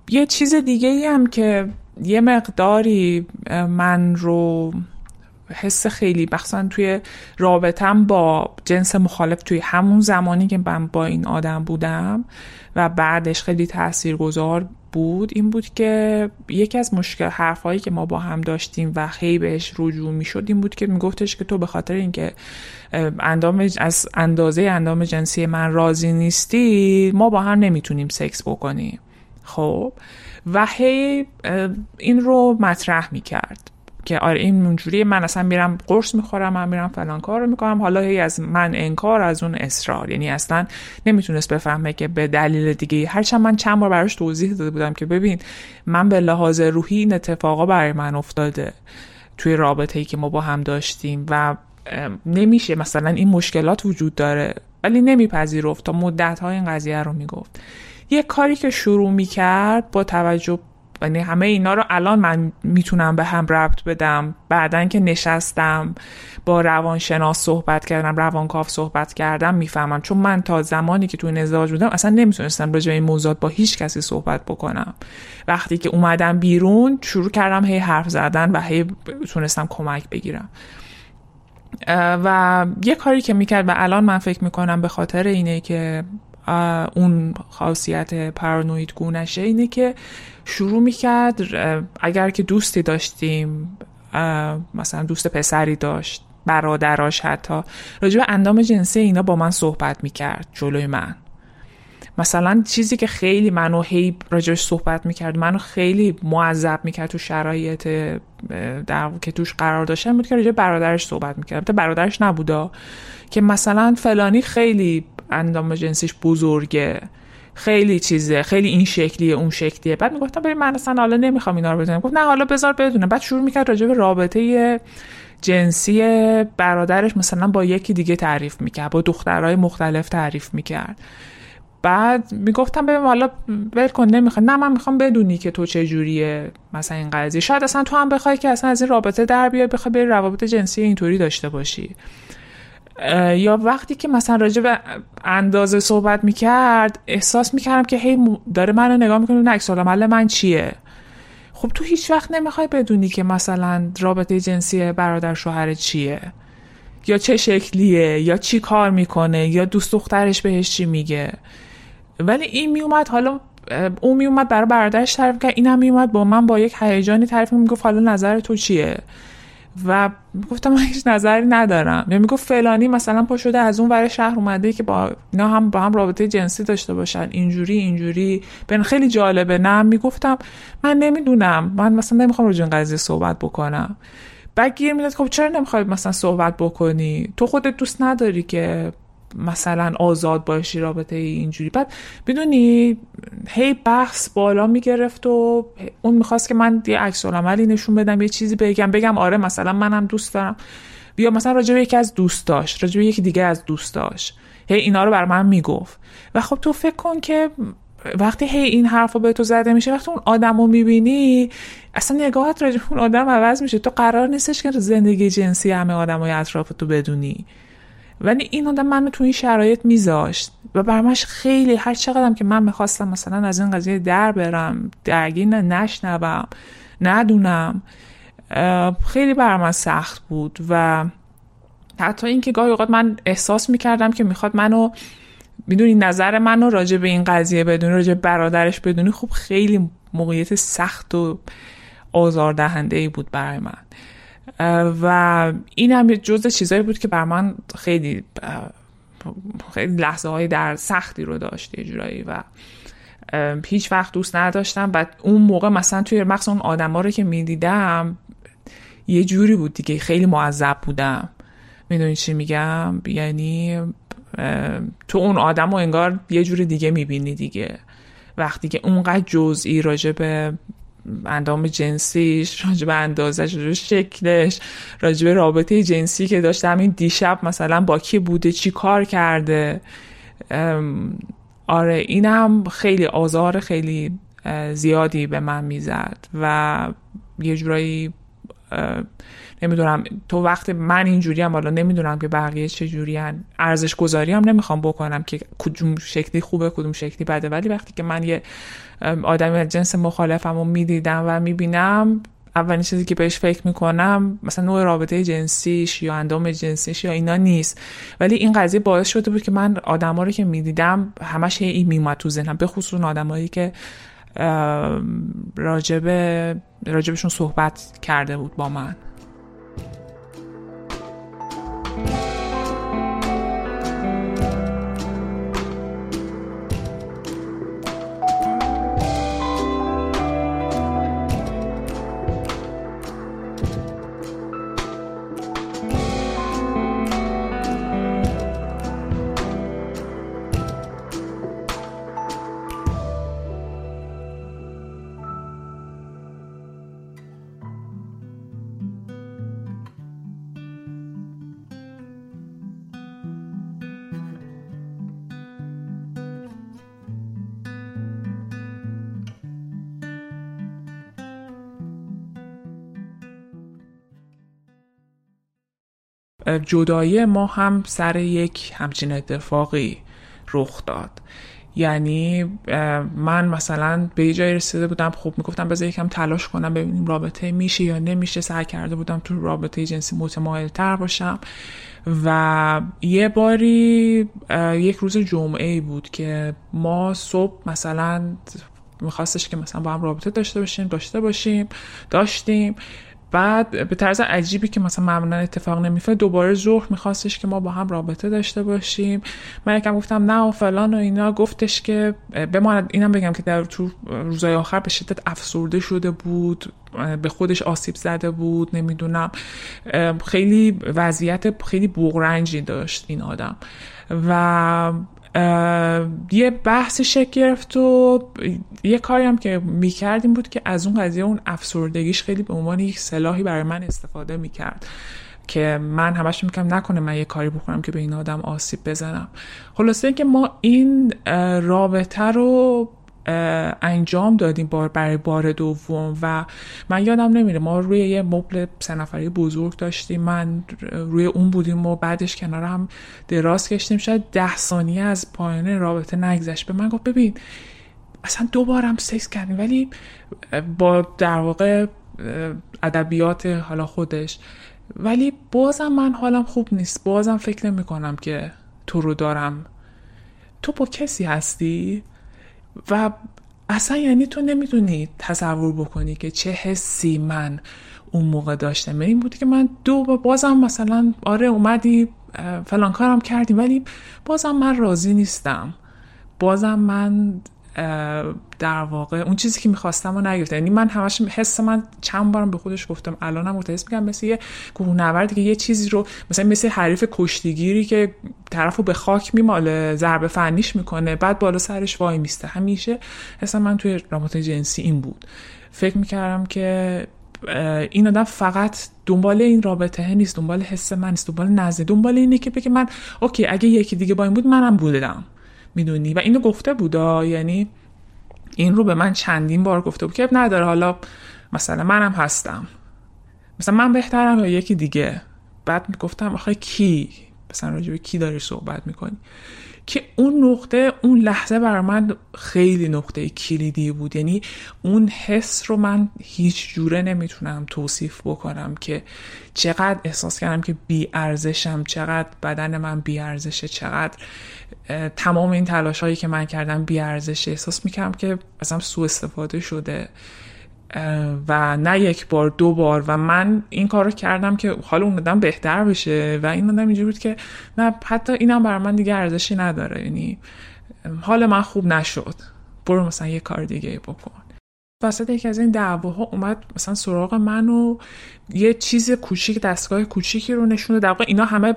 یه چیز دیگه ای هم که یه مقداری من رو حس خیلی بخصا توی رابطم با جنس مخالف توی همون زمانی که من با این آدم بودم و بعدش خیلی تاثیرگذار بود این بود که یکی از مشکل حرفهایی که ما با هم داشتیم و خیلی بهش رجوع می شد این بود که میگفتش که تو به خاطر اینکه اندام از اندازه اندام جنسی من راضی نیستی ما با هم نمی‌تونیم سکس بکنیم. خب و هی این رو مطرح می‌کرد که آره این اونجوری من اصلا میرم قرص می‌خورم من میرم فلان کار رو می‌کنم. حالا هی از من انکار از اون اصرار. یعنی اصلا نمی‌تونست بفهمه که به دلیل دیگه. هرچند من چند بار براش توضیح داده بودم که ببین من به لحاظ روحی این اتفاقا برای من افتاده توی رابطه ای که ما با هم داشتیم و نمیشه مثلا این مشکلات وجود داره. ولی نمیپذیرفت تا مدت های این قضیه رو می‌گفت. یه کاری که شروع می‌کرد با توجه یعنی همه اینا رو الان من می‌تونم به هم ربط بدم. بعدا که نشستم با روانشناس صحبت کردم روانکاو صحبت کردم می‌فهمم. چون من تا زمانی که توی ازدواج بودم اصلا نمی‌تونستم راجع این موضوعات با هیچ کسی صحبت بکنم. وقتی که اومدم بیرون شروع کردم هی حرف زدن و هی تونستم کمک بگیرم. و یه کاری که می‌کرد و الان من فکر می‌کنم به خاطر اینه که اون خاصیت پارانوید گونشه اینه که شروع می‌کرد اگر که دوستی داشتیم مثلا دوست پسری داشت برادراش حتی راجع به اندام جنسی اینا با من صحبت می‌کرد جلوی من. مثلا چیزی که خیلی منو هی راجعش صحبت می‌کرد منو خیلی معذب می‌کرد تو شرایط در که توش قرار داشتم بود که راجع برادرش صحبت می‌کرد برادرش نبودا. که مثلا فلانی خیلی اندام جنسیش بزرگه خیلی چیزه خیلی این شکلیه اون شکلیه. بعد می‌گفتم ببین من اصلا حالا نمی‌خوام اینا رو بدونم گفت نه حالا بذار بدونم. بعد شروع می‌کرد راجع به رابطه جنسی برادرش مثلا با یکی دیگه تعریف می‌کرد با دخترهای مختلف تعریف می‌کرد. بعد می‌گفتم ببین حالا ول کن نمی‌خوام نه من می‌خوام بدونی که تو چه جوریه مثلا این قضیه. شاید اصلا تو هم بخوای که اصلا از این رابطه در بیای بخوای بری روابط جنسی اینطوری داشته باشی. یا وقتی که مثلا راجع به اندازه صحبت می‌کرد احساس می‌کردم که هی داره منو نگاه می‌کنه نه اکس من چیه؟ خب تو هیچ وقت نمی‌خوای بدونی که مثلا رابطه جنسی برادر شوهر چیه؟ یا چه شکلیه؟ یا چی کار می‌کنه؟ یا دوست دخترش بهش چی میگه؟ ولی این میومد حالا اون میومد برای برادرش تعریف کرد اینم میومد با من با یک هیجانی تعریف می‌گفت حالا نظر تو چیه؟ و گفتم من هیچ نظری ندارم. یا می‌گفت فلانی مثلا پا شده از اون ور شهر اومده که با اینا هم با هم رابطه جنسی داشته باشن. اینجوری اینجوری. بن خیلی جالبه. نه می‌گفتم من نمی‌دونم. من مثلا نمی‌خوام رو این قضیه صحبت بکنم. بعد گیر می‌داد. خب چرا نمی‌خوای مثلا صحبت بکنی؟ تو خودت دوست نداری که مثلا آزاد باشی رابطه اینجوری. بعد بدونی هی بحث بالا می‌گرفت و اون می‌خواست که من یه عکس عملی نشون بدم یه چیزی بگم بگم آره مثلا منم دوست دارم. بیا مثلا راجع به یکی از دوستاش راجع به یکی دیگه از دوستاش هی اینا رو بر من می‌گفت. و خب تو فکر کن که وقتی هی این حرفا به تو زده میشه وقتی اون آدم رو می‌بینی اصلا نگاهت راجع اون آدم عوض میشه. تو قرار نیستش که زندگی جنسی همه آدم های اطراف تو بدونی. ولی این آدم منو تو این شرایط میذاشت و برمش خیلی هر چقدرم که من می‌خواستم مثلا از این قضیه در برم درگیر نشنوم ندونم خیلی بر من سخت بود و حتی اینکه گاهی اوقات من احساس می‌کردم که می‌خواد منو می‌دونی نظر منو راجع به این قضیه بدونی راجع برادرش بدونی خب خیلی موقعیت سخت و آزاردهنده بود برای من. و این هم جز چیزایی بود که بر من خیلی خیلی لحظه های در سختی رو داشت یه جورایی و هیچ وقت دوست نداشتم. و اون موقع مثلا توی مقصد اون ها رو که می‌دیدم یه جوری بود دیگه خیلی معذب بودم. می‌دونی چی میگم؟ یعنی تو اون آدم رو انگار یه جور دیگه می‌بینی دیگه. وقتی که اونقدر جزئی راجع به اندام جنسیش راجع به اندازش راجع به شکلش راجع به رابطه جنسی که داشته. همین دیشب مثلا با کی بوده چی کار کرده. آره اینم خیلی آزار خیلی زیادی به من می‌زد و یه جورایی نمی‌دونم. تو وقت من اینجوری هم حالا نمی‌دونم که بقیه چه جوری ارزش گذاری هم نمی‌خوام بکنم که کدوم شکلی خوبه کدوم شکلی بده. ولی وقتی که من یه آدمی از جنس مخالفم رو می‌دیدم و می‌بینم اولین چیزی که بهش فکر می‌کنم مثلا نوع رابطه جنسیش یا اندام جنسیش یا اینا نیست. ولی این قضیه باعث شده بود که من آدما رو که می‌دیدم همش این میومد تو ذهنم به خصوص آدمایی که راجبه راجبشون صحبت کرده بود با من. جدایی ما هم سر یک همچین اتفاقی رخ داد. یعنی من مثلا به یه جایی رسیده بودم خب می‌گفتم بذار یکم تلاش کنم ببینیم رابطه میشه یا نمیشه. سعی کرده بودم تو رابطه جنسی متمایل تر باشم. و یه باری یک روز جمعه بود که ما صبح مثلا میخواستش که مثلا با هم رابطه داشته باشیم داشته باشیم داشتیم. بعد به طرز عجیبی که مثلا معمولا اتفاق نمیفته دوباره ظهر میخواستش که ما با هم رابطه داشته باشیم. من یکم گفتم نه و فلان و اینا. گفتش که بماند اینم بگم که در تو روزای آخر به شدت افسرده شده بود به خودش آسیب زده بود نمی‌دونم. خیلی وضعیت خیلی بغرنجی داشت این آدم. و یه بحث شکل گرفت و یه کاری هم که می‌کردیم بود که از اون قضیه اون افسردگیش خیلی به عنوان یک سلاحی برای من استفاده می‌کرد که من همش می‌کنم نکنه من یه کاری بکنم که به این آدم آسیب بزنم. خلاصه که ما این رابطه رو انجام دادیم بار برای بار دوم و من یادم نمیره ما روی یه مبل سه نفری بزرگ داشتیم. من روی اون بودیم و بعدش کنار هم دراز کشتیم. شاید ده ثانیه از پایان رابطه نگذشت. به من گفت ببین اصلا دوبارم سکس کردیم ولی با در واقع ادبیات حالا خودش. ولی بازم من حالم خوب نیست. بازم فکر نمی کنم که تو رو دارم. تو با کسی هستی؟ و اصلا یعنی تو نمی‌تونی تصور بکنی که چه حسی من اون موقع داشتم. این بود که من دو بازم مثلا آره اومدی فلان کارم کردی ولی بازم من راضی نیستم. بازم من در واقع اون چیزی که می‌خواستم رو نگرفتم یعنی من همش حس من چند بارم به خودش گفتم. الانم متحس میگم مثل یه کوهنوردی که یه چیزی رو مثلا مثل حریف کشتیگیری که طرفو به خاک میماله ضربه فنیش می‌کنه بعد بالا سرش وای میسته. همیشه حس من توی رابطه جنسی این بود. فکر می‌کردم که این آدم فقط دنبال این رابطه نیست دنبال حس من نیست دنبال نزده دنبال اینه که بگه من اوکی اگه یکی دیگه با این بود منم بودم. می‌دونی؟ و اینو گفته بودا یعنی این رو به من چندین بار گفته بود که نداره حالا مثلا منم هستم. مثلا من بهترم یا یکی دیگه؟ بعد می‌گفتم آخه کی؟ مثلا راجع به کی داری صحبت می‌کنی؟ که اون نقطه اون لحظه بر من خیلی نقطه کلیدی بود. یعنی اون حس رو من هیچ جوره نمی‌تونم توصیف بکنم که چقدر احساس کردم که بی ارزشم چقدر بدن من بی ارزشه چقدر تمام این تلاش هایی که من کردم بی ارزشه احساس می‌کردم که اصلا سوء استفاده شده. و نه یک بار دو بار. و من این کار رو کردم که حال اون آدم بهتر بشه. و این آدم اینجوری بود که نه حتی اینم برای من دیگه ارزشی نداره. یعنی حال من خوب نشد. برو مثلا یه کار دیگه بکن. وسط یکی از این دعواها اومد مثلا سراغ من و یه چیز کوچیک دستگاه کوچیکی رو نشونه در واقع اینا همه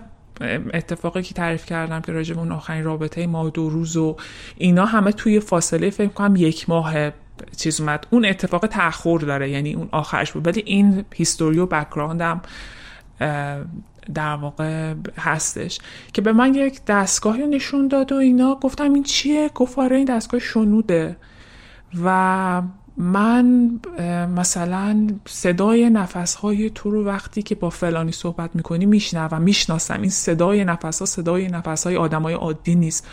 اتفاقی که تعریف کردم که راجع به اون آخرین رابطه ما دو روز و اینا همه توی فاصله فکر کنم یک ماه چیز اومد. اون اتفاق تاخور داره یعنی اون آخرش بود. ولی این هیستوری و بکراندم در واقع هستش. که به من یک دستگاهی نشون داد و اینا گفتم این چیه؟ گفت آره این دستگاه شنوده. و من مثلا صدای نفسهای تو رو وقتی که با فلانی صحبت می‌کنی میشنوم می‌شناسم. این صدای نفس ها صدای نفس های آدم های عادی نیست.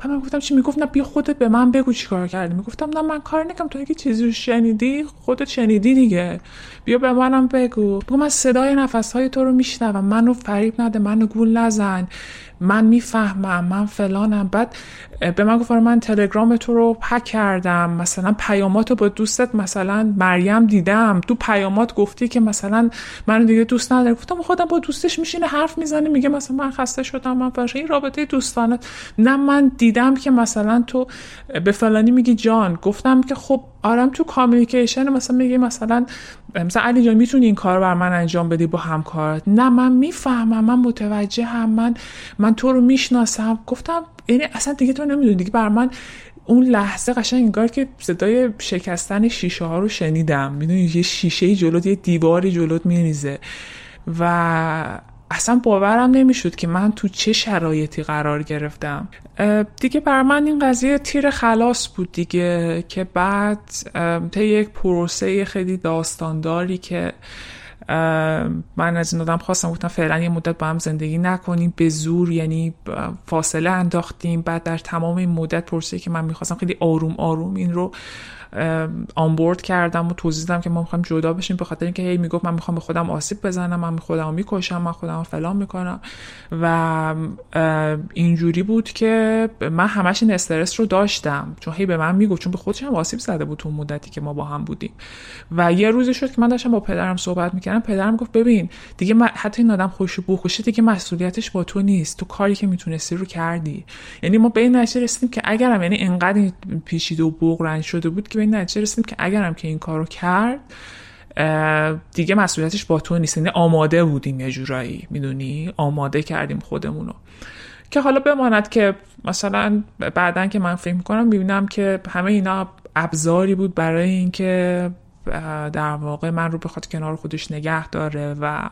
بعد من گفتم چی؟ می‌گفت نه بیا خودت به من بگو چی کار کردی. می‌گفتم نه من کار نکم تو اگه چیزی رو شنیدی خودت شنیدی دیگه. بیا به منم بگو. بگو من صدای نفس های تو رو میشنوم. منو فریب نده منو گول نزن. من می‌فهمم من فلانم. بعد به من گفت آره من تلگرام تو رو پک کردم. مثلا پیامات رو با دوستت مثلا مریم دیدم. تو پیامات گفتی که مثلا من دیگه دوست ندارم گفتم خودم با دوستش میشینه حرف می‌زنه میگه مثلا من خسته شدم من فرش این رابطه دوستانه نه من دیدم که مثلا تو به فلانی میگی جان. گفتم که خب آرام تو کامیکیشن مثلا میگه مثلا مثلا علی جان می‌تونی این کار بر من انجام بدی با همکارت؟ نه من می‌فهمم من متوجه هم من من تو رو می‌شناسم. گفتم یعنی اصلا دیگه تو نمی‌دونی دیگه بر من اون لحظه قشنگ انگار که صدای شکستن شیشه ها رو شنیدم. می‌دونی یه شیشه جلوت یه دیواری جلوت میریزه. و اصلا باورم نمی‌شد که من تو چه شرایطی قرار گرفتم. دیگه بر من این قضیه تیر خلاص بود دیگه که بعد تا یک پروسه خیلی داستانداری که من از این آدم خواستم گفتم فعلا یه مدت با هم زندگی نکنیم به زور یعنی فاصله انداختیم. بعد در تمام این مدت پرسه که من می‌خواستم خیلی آروم آروم این رو آنبورد کردم و توضیح دادم که ما می‌خوایم جدا بشیم به خاطر اینکه هی می‌گفت من می‌خوام به خودم آسیب بزنم من خودم می‌کشم من خودم فلان می‌کنم. و اینجوری بود که من همش این استرس رو داشتم. چون هی به من می‌گفت چون به خودش هم آسیب زده بود تو مدتی که ما با هم بودیم. و یه روزی شد که من داشتم با پدرم صحبت می‌کردم. پدرم گفت ببین دیگه من حتی این آدم خوش بخوشه دیگه مسئولیتش با تو نیست. تو کاری که می‌تونستی رو کردی. یعنی ما به این نتیجه رسیدیم که اگرم یعنی انقدر پیچیده و بغرنج شده بود که به این نتیجه رسیدیم که اگرم که این کارو کرد دیگه مسئولیتش با تو نیست. یعنی آماده بودیم یه جورایی می‌دونی؟ آماده کردیم خودمونو. که حالا بماند که مثلا بعدا که من فکر می‌کنم می‌بینم که همه اینا ابزاری بود برای اینکه در واقع من رو بخواد کنار خودش نگه داره و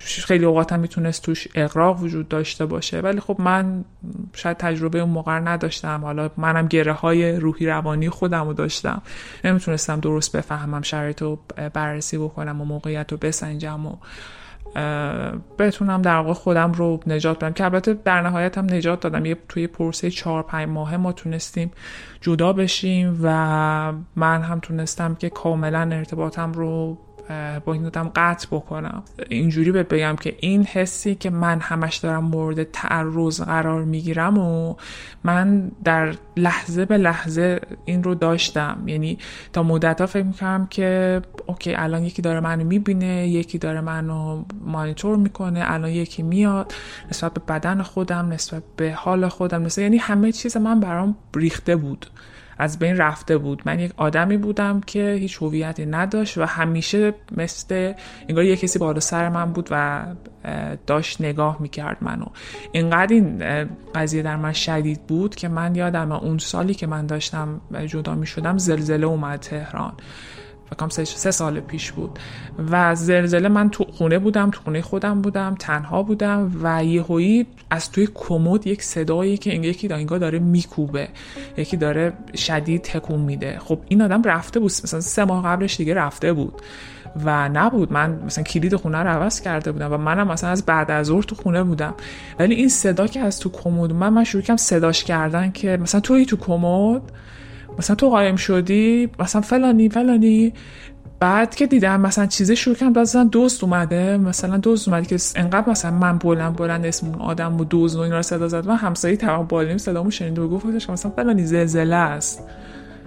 خیلی اوقات هم می‌تونست توش اقراق وجود داشته باشه. ولی خب من شاید تجربه اون موقع نداشتم. حالا منم گره های روحی روانی خودم رو داشتم. نمی‌تونستم درست بفهمم شرایط رو بررسی بکنم و موقعیت رو بسنجم و بتونم در واقع خودم رو نجات بدم. که البته در نهایت هم نجات دادم. یه توی پرسه چهار پنج ماه ما تونستیم جدا بشیم و من هم تونستم که کاملا ارتباطم رو با این آدم قطع بکنم. اینجوری بهت بگم که این حسی که من همش دارم مورد تعرض قرار می‌گیرم و من در لحظه به لحظه این رو داشتم. یعنی تا مدت ها فکر می‌کنم که اوکی الان یکی داره منو می‌بینه یکی داره منو مانیتور می‌کنه الان یکی میاد نسبت به بدن خودم نسبت به حال خودم نسبت یعنی همه چیز من برام ریخته بود. از بین رفته بود. من یک آدمی بودم که هیچ هویتی نداشت و همیشه مثل انگار یه کسی بالا سر من بود و داشت نگاه می‌کرد منو. اینقدر این قضیه در من شدید بود که من یادم اون سالی که من داشتم جدا می‌شدم زلزله اومد تهران. فکرم سه, سه سال پیش بود. و زلزله من تو خونه بودم تو خونه خودم بودم تنها بودم و یهویی از توی کمد یک صدایی که یکی انگار داره میکوبه. یکی داره شدید تکون میده. خب این آدم رفته بود. مثلا سه ماه قبلش دیگه رفته بود. و نبود. من مثلا کلید خونه رو عوض کرده بودم و منم مثلا از بعد از ظهر تو خونه بودم. ولی این صدا که از تو کمد من من شروع کردم صداش کردن که مثلا توی تو کمد مثلا تو قایم شدی مثلا فلانی فلانی. بعد که دیدم مثلا چیزی شروع کردم مثلا دوست اومده. مثلا دوست اومده که انقدر مثلا من بلند بلند اسم اون آدم و دوست و این رو صدا زد. و همسایه طرف بالیم صدامو شنید و گفت مثلا فلانی زلزله است.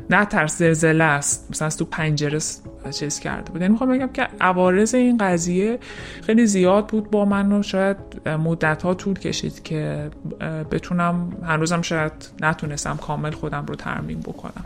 نه ترس زلزله است. مثلا تو پنجره چیز کرده بود. یعنی می‌خوام بگم که عوارض این قضیه خیلی زیاد بود با من و شاید مدت ها طول کشید که بتونم هنوزم شاید نتونستم کامل خودم رو ترمیم بکنم.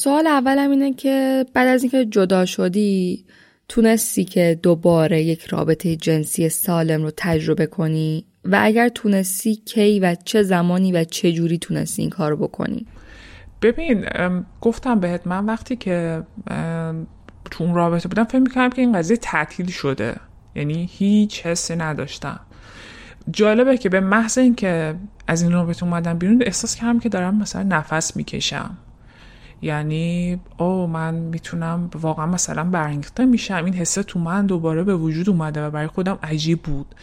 سوال اولم اینه که بعد از اینکه جدا شدی تونستی که دوباره یک رابطه جنسی سالم رو تجربه کنی؟ و اگر تونستی کی و چه زمانی و چه جوری تونستی این کار بکنی؟ ببین گفتم بهت من وقتی که تو اون رابطه بودم فکر می‌کنم که این قضیه تعطیل شده. یعنی هیچ حسی نداشتم. جالبه که به محض اینکه از این رابطه اومدم بیرون احساس کردم که دارم مثلا نفس می‌کشم. یعنی او من می‌تونم واقعا مثلا برانگیخته میشم. این حسه تو من دوباره به وجود اومده و برای خودم عجیب بود.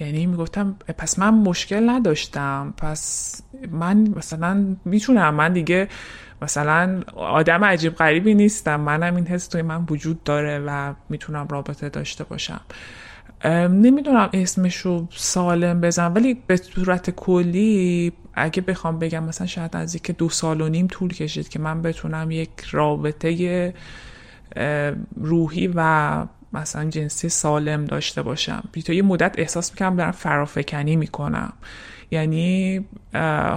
یعنی می‌گفتم پس من مشکل نداشتم. پس من مثلا می‌تونم من دیگه مثلا آدم عجیب غریبی نیستم. منم این حس توی من وجود داره و می‌تونم رابطه داشته باشم. نمی‌دونم اسمش رو سالم بزنم ولی به صورت کلی اگه بخوام بگم مثلا شاید از که دو سال و نیم طول کشید که من بتونم یک رابطه روحی و مثلا جنسی سالم داشته باشم. تا یه مدت احساس می‌کنم دارم فرافکنی می‌کنم. یعنی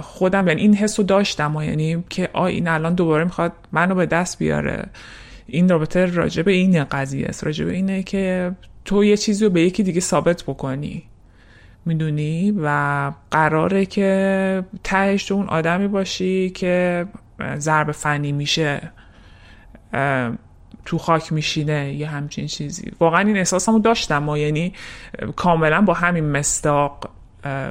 خودم یعنی این حس رو داشتم و یعنی که آ این الان دوباره می‌خواد منو به دست بیاره. این رابطه راجبه این قضیه است. راجبه اینه که تو یه چیزی رو به یکی دیگه ثابت بکنی می‌دونی؟ و قراره که تهش تو اون آدمی باشی که ضرب فنی میشه تو خاک میشینه یه همچین چیزی. واقعا این احساسمو داشتم ما یعنی کاملا با همین مستاق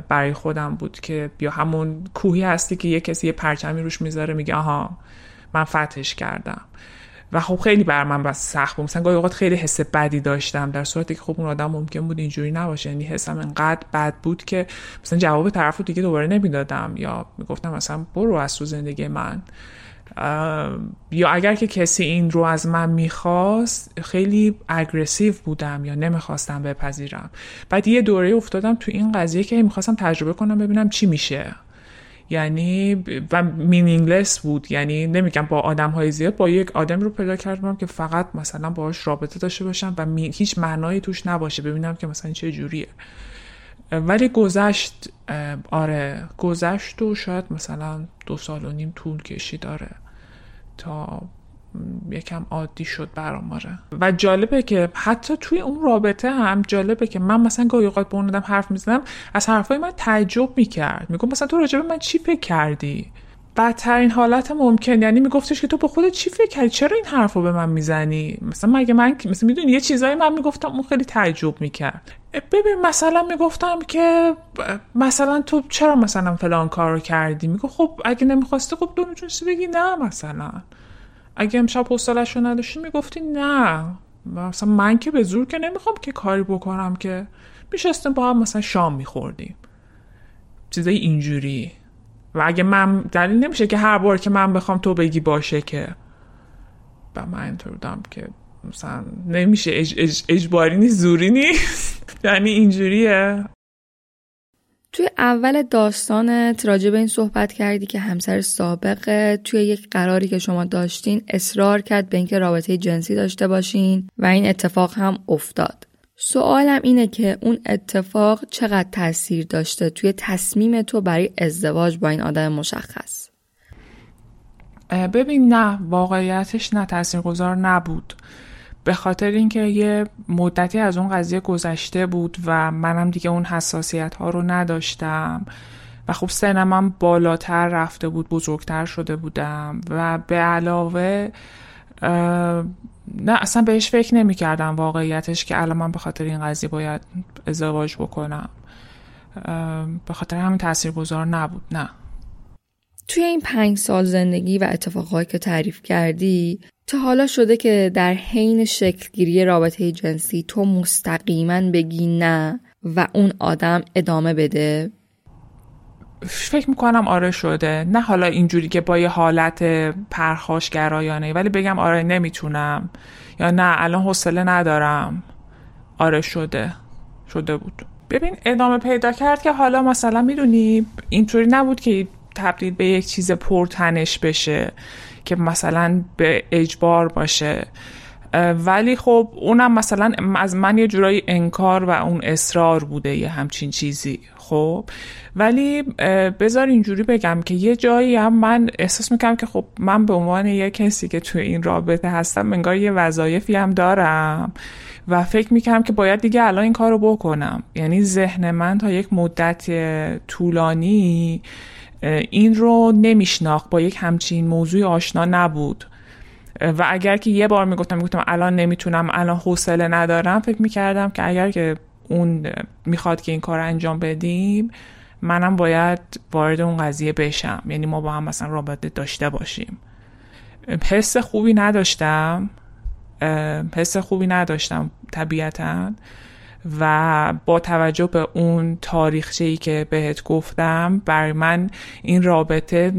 برای خودم بود که یا همون کوهی هستی که یه کسی یه پرچمی روش می‌ذاره میگه آها من فتحش کردم. و خب خیلی بر من بس سخت بود. مثلا گاهی اوقات خیلی حس بدی داشتم در صورتی که خب اون آدم ممکن بود اینجوری نباشه. یعنی حسم انقدر بد بود که مثلا جواب طرف رو دیگه دوباره نمی‌دادم. یا می‌گفتم مثلا برو از تو زندگی من. یا اگر که کسی این رو از من می‌خواست خیلی اگریسیو بودم یا نمی‌خواستم بپذیرم. بعد یه دوره افتادم تو این قضیه که می‌خواستم تجربه کنم ببینم چی میشه. یعنی و مینینگلس بود. یعنی نمیگم با آدم های زیاد با یک آدم رو پیدا کردم که فقط مثلا باهاش رابطه داشته باشم و هیچ معنایی توش نباشه. ببینم که مثلا چه جوریه. ولی گذشت آره گذشت و شاید مثلا دو سال و نیم طول کشید داره تا یکم عادی شد برام آره. و جالبه که حتی توی اون رابطه هم جالبه که من مثلا گاهی اوقات با اون آدم حرف می‌زنم از حرفای من تعجب می‌کرد. میگم مثلا تو راجبه من چی فکر کردی؟ بدترین حالت ممکن. یعنی میگفتش که تو به خودت چی فکر کردی؟ چرا این حرف رو به من می‌زنی؟ مثلا مگه من مثلا می‌دونی یه چیزایی من می‌گفتم اون خیلی تعجب می‌کرد. ببین مثلا می‌گفتم که مثلا تو چرا مثلا فلان کار کردی؟ میگو خب اگه نمی‌خواستی خب دو می‌تونستی بگی نه مثلا. اگه امشب حوصلش رو نداشتی می‌گفتی نه. مثلا من که به زور که نمی‌خوام که کاری بکنم که میشستیم با هم مثلا شام میخوردیم. چیزای اینجوری. و اگه من دلیل نمیشه که هر بار که من بخوام تو بگی باشه که. و من اینطور بودم که مثلا نمیشه اج اج اجباری نیست زوری نیست. یعنی اینجوریه. توی اول داستانت راجع به این صحبت کردی که همسر سابق توی یک قراری که شما داشتین اصرار کرد به اینکه رابطه جنسی داشته باشین و این اتفاق هم افتاد. سوالم اینه که اون اتفاق چقدر تاثیر داشته توی تصمیم تو برای ازدواج با این آدم مشخص ببین نه واقعیتش نه تاثیرگذار نبود به خاطر اینکه یه مدتی از اون قضیه گذشته بود و منم دیگه اون حساسیت ها رو نداشتم و خب سنم هم بالاتر رفته بود بزرگتر شده بودم و به علاوه نه اصلا بهش فکر نمی کردم واقعیتش که الان من به خاطر این قضیه باید ازدواج بکنم. به خاطر همین تأثیر گذار نبود نه. توی این پنج سال زندگی و اتفاقهایی که تعریف کردی تا حالا شده که در حین شکلگیری رابطه جنسی تو مستقیما بگی نه و اون آدم ادامه بده؟ فکر می‌کنم آره شده. نه حالا اینجوری که با یه حالت پرخاشگرایانه ولی بگم آره نمی‌تونم. یا نه الان حوصله ندارم. آره شده. شده بود. ببین ادامه پیدا کرد که حالا مثلا می‌دونی اینطوری نبود که تبدیل به یک چیز پرتنش بشه که مثلا به اجبار باشه. ولی خب اونم مثلا از من یه جورایی انکار و اون اصرار بوده یه همچین چیزی. خب ولی بذار اینجوری بگم که یه جایی هم من احساس می‌کنم که خب من به عنوان یه کسی که توی این رابطه هستم انگار یه وظایفی هم دارم و فکر می‌کنم که باید دیگه الان این کار رو بکنم. یعنی ذهن من تا یک مدت طولانی این رو نمیشناخت با یک همچین موضوع آشنا نبود. و اگر که یه بار می‌گفتم می‌گفتم الان نمی‌تونم الان حوصله ندارم فکر می‌کردم که اگر که اون می‌خواد که این کار انجام بدیم منم باید وارد اون قضیه بشم. یعنی ما با هم مثلا رابطه داشته باشیم. حس خوبی نداشتم. حس خوبی نداشتم طبیعتا. و با توجه به اون تاریخچه ای که بهت گفتم برای من این رابطه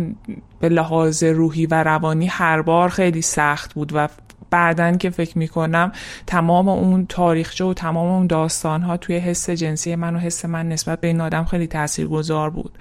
به لحاظ روحی و روانی هر بار خیلی سخت بود و بعدا که فکر می‌کنم تمام اون تاریخچه و تمام اون داستان ها توی حس جنسی من و حس من نسبت به این آدم خیلی تاثیرگذار بود.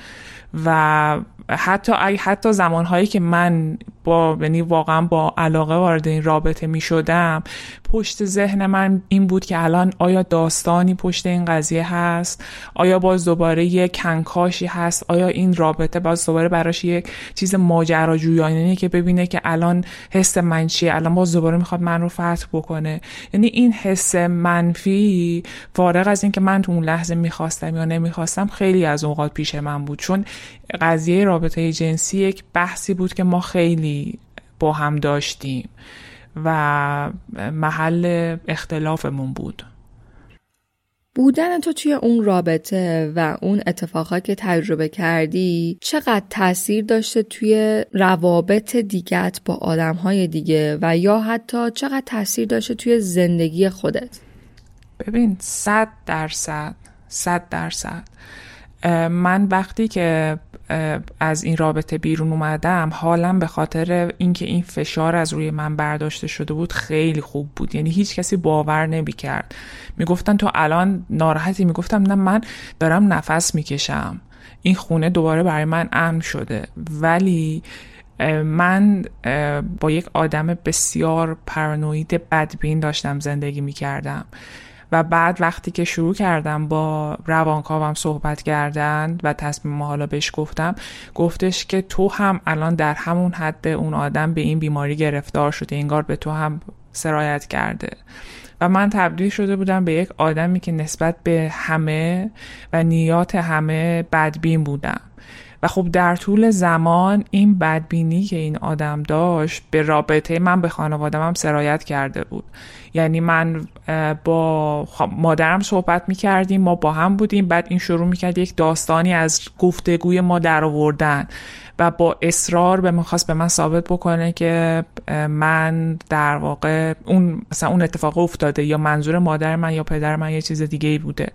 و حتی حتی زمانهایی که من با یعنی واقعا با علاقه وارد این رابطه می شدم پشت ذهن من این بود که الان آیا داستانی پشت این قضیه هست؟ آیا باز دوباره یک کنکاشی هست؟ آیا این رابطه باز دوباره براش یک چیز ماجراجویانه که ببینه که الان حس من چیه؟ الان باز دوباره می‌خواد من رو فتح بکنه. یعنی این حس منفی فارغ از اینکه من تو اون لحظه می‌خواستم یا نمی‌خواستم خیلی از اوقات پیش من بود. چون قضیه رابطه جنسی یک بحثی بود که ما خیلی با هم داشتیم. و محل اختلافمون بود. بودن تو توی اون رابطه و اون اتفاقات که تجربه کردی چقدر تاثیر داشته توی روابط دیگت با آدمهای دیگه و یا حتی چقدر تاثیر داشته توی زندگی خودت؟ ببین صد درصد صد درصد. من وقتی که از این رابطه بیرون اومدم حالم به خاطر اینکه این فشار از روی من برداشته شده بود خیلی خوب بود. یعنی هیچ کسی باور نمی‌کرد. می‌گفتن تو الان ناراحتی؟ می‌گفتم نه من دارم نفس می‌کشم. این خونه دوباره برای من امن شده. ولی من با یک آدم بسیار پرانوید بدبین داشتم زندگی می‌کردم. و بعد وقتی که شروع کردم با روانکاوم صحبت کردن و تصمیم حالا بهش گفتم گفتش که تو هم الان در همون حد اون آدم به این بیماری گرفتار شده انگار به تو هم سرایت کرده. و من تبدیل شده بودم به یک آدمی که نسبت به همه و نیات همه بدبین بودم. و خب در طول زمان این بدبینی که این آدم داشت به رابطه من به خانوادم هم سرایت کرده بود. یعنی من با مادرم صحبت می کردیم ما با هم بودیم بعد این شروع می کرد یک داستانی از گفتگوی ما در آوردن و با اصرار به می‌خواست به من ثابت بکنه که من در واقع اون مثلا اون اتفاق افتاده یا منظور مادر من یا پدر من یه چیز دیگه ای بوده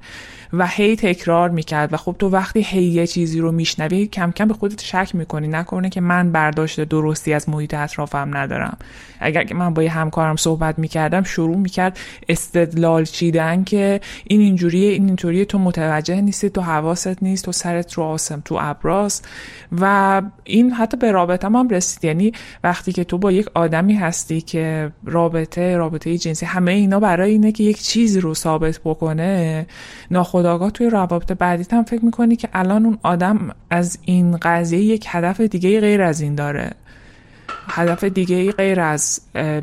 و هی تکرار می‌کرد و خب تو وقتی هی یه چیزی رو میشنوی کم کم به خودت شک می‌کنی نکنه که من برداشت درستی از محیط اطرافم ندارم. اگر که من با یه همکارم صحبت می‌کردم شروع می‌کرد استدلال چیدن که این اینجوریه این اینطوریه تو متوجه نیستی تو حواست نیست تو سرت رو آسم تو ابراز. و این حتی به رابطه هم رسید. یعنی وقتی که تو با یک آدمی هستی که رابطه رابطه جنسی همه اینا برای اینه که یک چیزی رو ثابت بکنه ناخداگاه توی روابط بعدیت هم فکر می‌کنی که الان اون آدم از این قضیه یک هدف دیگه غیر از این داره. هدف دیگه غیر از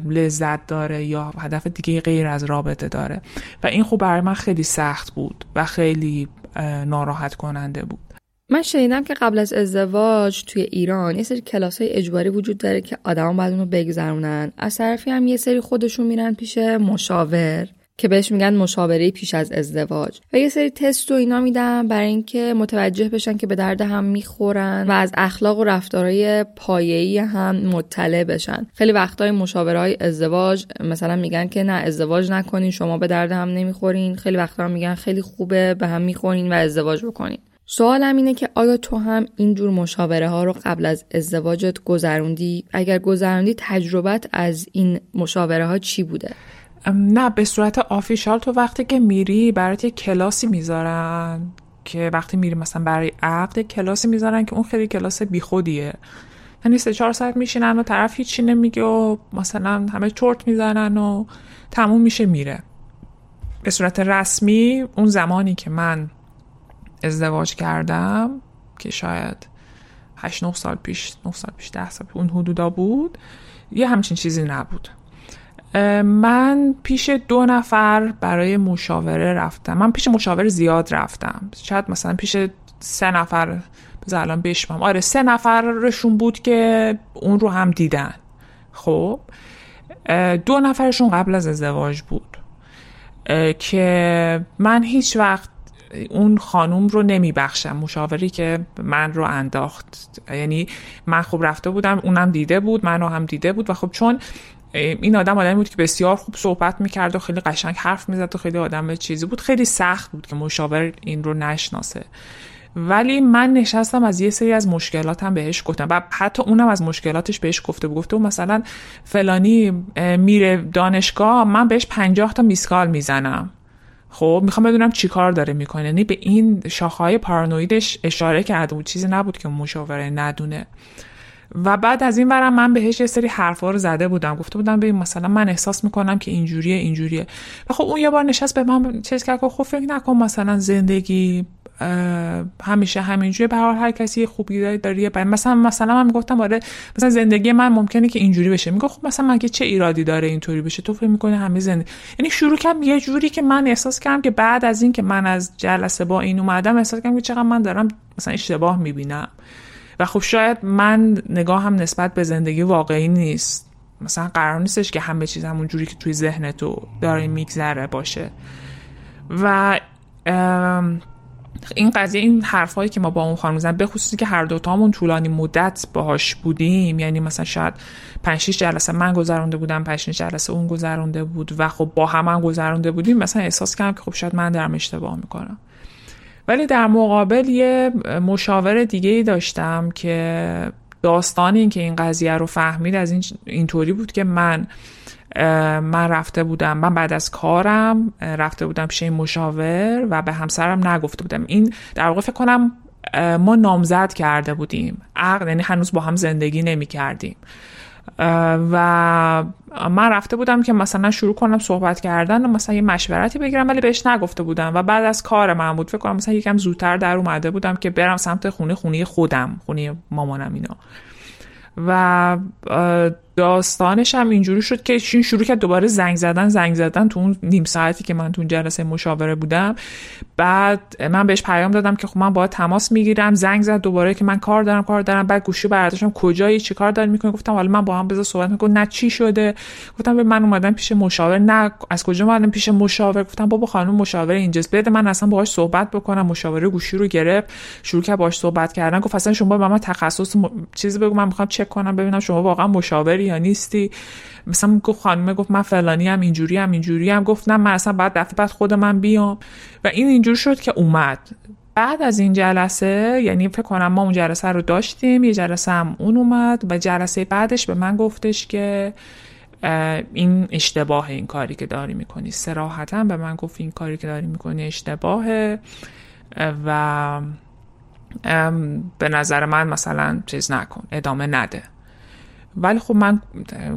لذت داره یا هدف دیگه غیر از رابطه داره. و این خب برای من خیلی سخت بود و خیلی ناراحت کننده بود. من شنیدم که قبل از ازدواج توی ایران یه سری کلاس های اجباری وجود داره که آدما باید اونو بگذرونن. از طرفی هم یه سری خودشون میرن پیش مشاور. که بهش میگن مشاوره پیش از ازدواج و یه سری تست و اینا میدن برای اینکه متوجه بشن که به درد هم می‌خورن و از اخلاق و رفتارهای پایه‌ای هم مطلع بشن خیلی وقتای مشاوره های ازدواج مثلا میگن که نه ازدواج نکنین شما به درد هم نمی‌خورین خیلی وقتا هم میگن خیلی خوبه به هم می‌خورین و ازدواج بکنین سوالم اینه که آیا تو هم اینجور مشاوره ها رو قبل از ازدواجت گذروندی؟ اگر گذروندی تجربت از این مشاوره ها چی بوده؟ نه به صورت آفیشال تو وقتی که میری برات یه کلاسی می‌ذارن که وقتی میری مثلا برای عقد کلاسی می‌ذارن که اون خیلی کلاس بیخودیه. یعنی سه چهار ساعت میشینن و طرف هیچی نمیگه و مثلا همه چرت می‌زنن و تموم میشه میره. به صورت رسمی اون زمانی که من ازدواج کردم که شاید 8 9 سال پیش 9 سال پیش 10 سال پیش اون حدودا بود یه همچین چیزی نبود. من پیش دو نفر برای مشاوره رفتم. من پیش مشاوره زیاد رفتم. شاید مثلا پیش سه نفر بذار الان بشمم آره سه نفرشون بود که اون رو هم دیدن. خب دو نفرشون قبل از ازدواج بود که من هیچ وقت اون خانوم رو نمیبخشم. مشاوری که من رو انداخت. یعنی من خوب رفته بودم اونم دیده بود منو هم دیده بود. و خب چون این آدم آدمی بود که بسیار خوب صحبت می‌کرد و خیلی قشنگ حرف می‌زد و خیلی آدم چیزی بود. خیلی سخت بود که مشاور این رو نشناسه. ولی من نشستم از یه سری از مشکلاتم بهش گفتم. و حتی اونم از مشکلاتش بهش گفته بود. گفته مثلا فلانی میره دانشگاه من بهش پنجاه تا میسکال می‌زنم. خب می‌خوام بدونم چی کار داره می‌کنه. یعنی به این شاخهای پارانویدش اشاره کرده بود. چیزی نبود که مشاوره ندونه. و بعد از این برم من بهش یه سری حرفا رو زده بودم. گفته بودم ببین مثلا من احساس می‌کنم که اینجوریه اینجوریه. و خب اون یه بار نشست به من چیز کرد خب فکر نکن مثلا زندگی همیشه همینجوری به هر کسی خوبی داره بعد مثلا مثلا من می‌گفتم آره مثلا زندگی من ممکنه که اینجوری بشه. میگه خب مثلا مگه چه ایرادی داره اینطوری بشه؟ تو فکر می‌کنی همه زندگی یعنی شروع کردم یه جوری که من احساس کردم که بعد از این که من از جلسه با این اومدم احساس کردم که چقدر من دارم مثلا اشتباه می‌بینم. و خب شاید من نگاه هم نسبت به زندگی واقعی نیست. مثلا قرار نیستش که همه چیز همون جوری که توی ذهن تو داره میگذره باشه. و این قضیه این حرفایی که ما با اون خانم زن به خصوصی که هر دوتامون طولانی مدت باهاش بودیم یعنی مثلا شاید 5 6 جلسه من گذرونده بودم 5 6 جلسه اون گذرونده بود و خب با هم هم گذرونده بودیم مثلا احساس کردم که خب شاید من دارم اشتباه می‌کنم. ولی در مقابل یه مشاور دیگه ای داشتم که داستان این که این قضیه رو فهمید از این اینطوری بود که من من رفته بودم من بعد از کارم رفته بودم پیش این مشاور و به همسرم نگفته بودم. این در واقع فکر کنم ما نامزد کرده بودیم. عقد یعنی هنوز با هم زندگی نمی کردیم و من رفته بودم که مثلا شروع کنم صحبت کردن و مثلا یه مشورتی بگیرم ولی بهش نگفته بودم. و بعد از کار من بود فکر کنم مثلا یکم زودتر در اومده بودم که برم سمت خونه خونه خودم خونه مامانم اینا. و داستانش هم اینجوری شد که این شروع کرد دوباره زنگ زدن زنگ زدن تو اون نیم ساعتی که من تو اون جلسه مشاوره بودم. بعد من بهش پیام دادم که خب من باید تماس می‌گیرم. زنگ زد دوباره که من کار دارم کار دارم. بعد گوشی برداشتم. کجایی؟ چی کار داری می‌کنی گفتم حالا من با هم بذار صحبت می‌کنم. نه چی شده؟ گفتم به من اومدم پیش مشاور. نه از کجا اومدم پیش مشاور؟ گفتم بابا خانم مشاور اینجاست. بده من اصلا باهاش صحبت بکنم. مشاوره گوشی رو گرفت. شروع کرد باهاش صحبت کردن. گفت اصلا شما با من تخصص م... چیزی بگو. من می‌خوام چک کنم ببینم شما واقعا مشاوری یا نیستی؟ مثلا گفت خانمه گفت من فلانی هم اینجوری هم اینجوری هم گفت نه من اصلا بعد دفعه بعد خود من بیام. و این اینجور شد که اومد. بعد از این جلسه یعنی فکر کنم ما اون جلسه رو داشتیم یه جلسه هم اون اومد و جلسه بعدش به من گفتش که این اشتباه این کاری که داری می‌کنی. سراحتا به من گفت این کاری که داری می‌کنی اشتباهه. و به نظر من مثلا چیز نکن ادامه نده. ولی خب من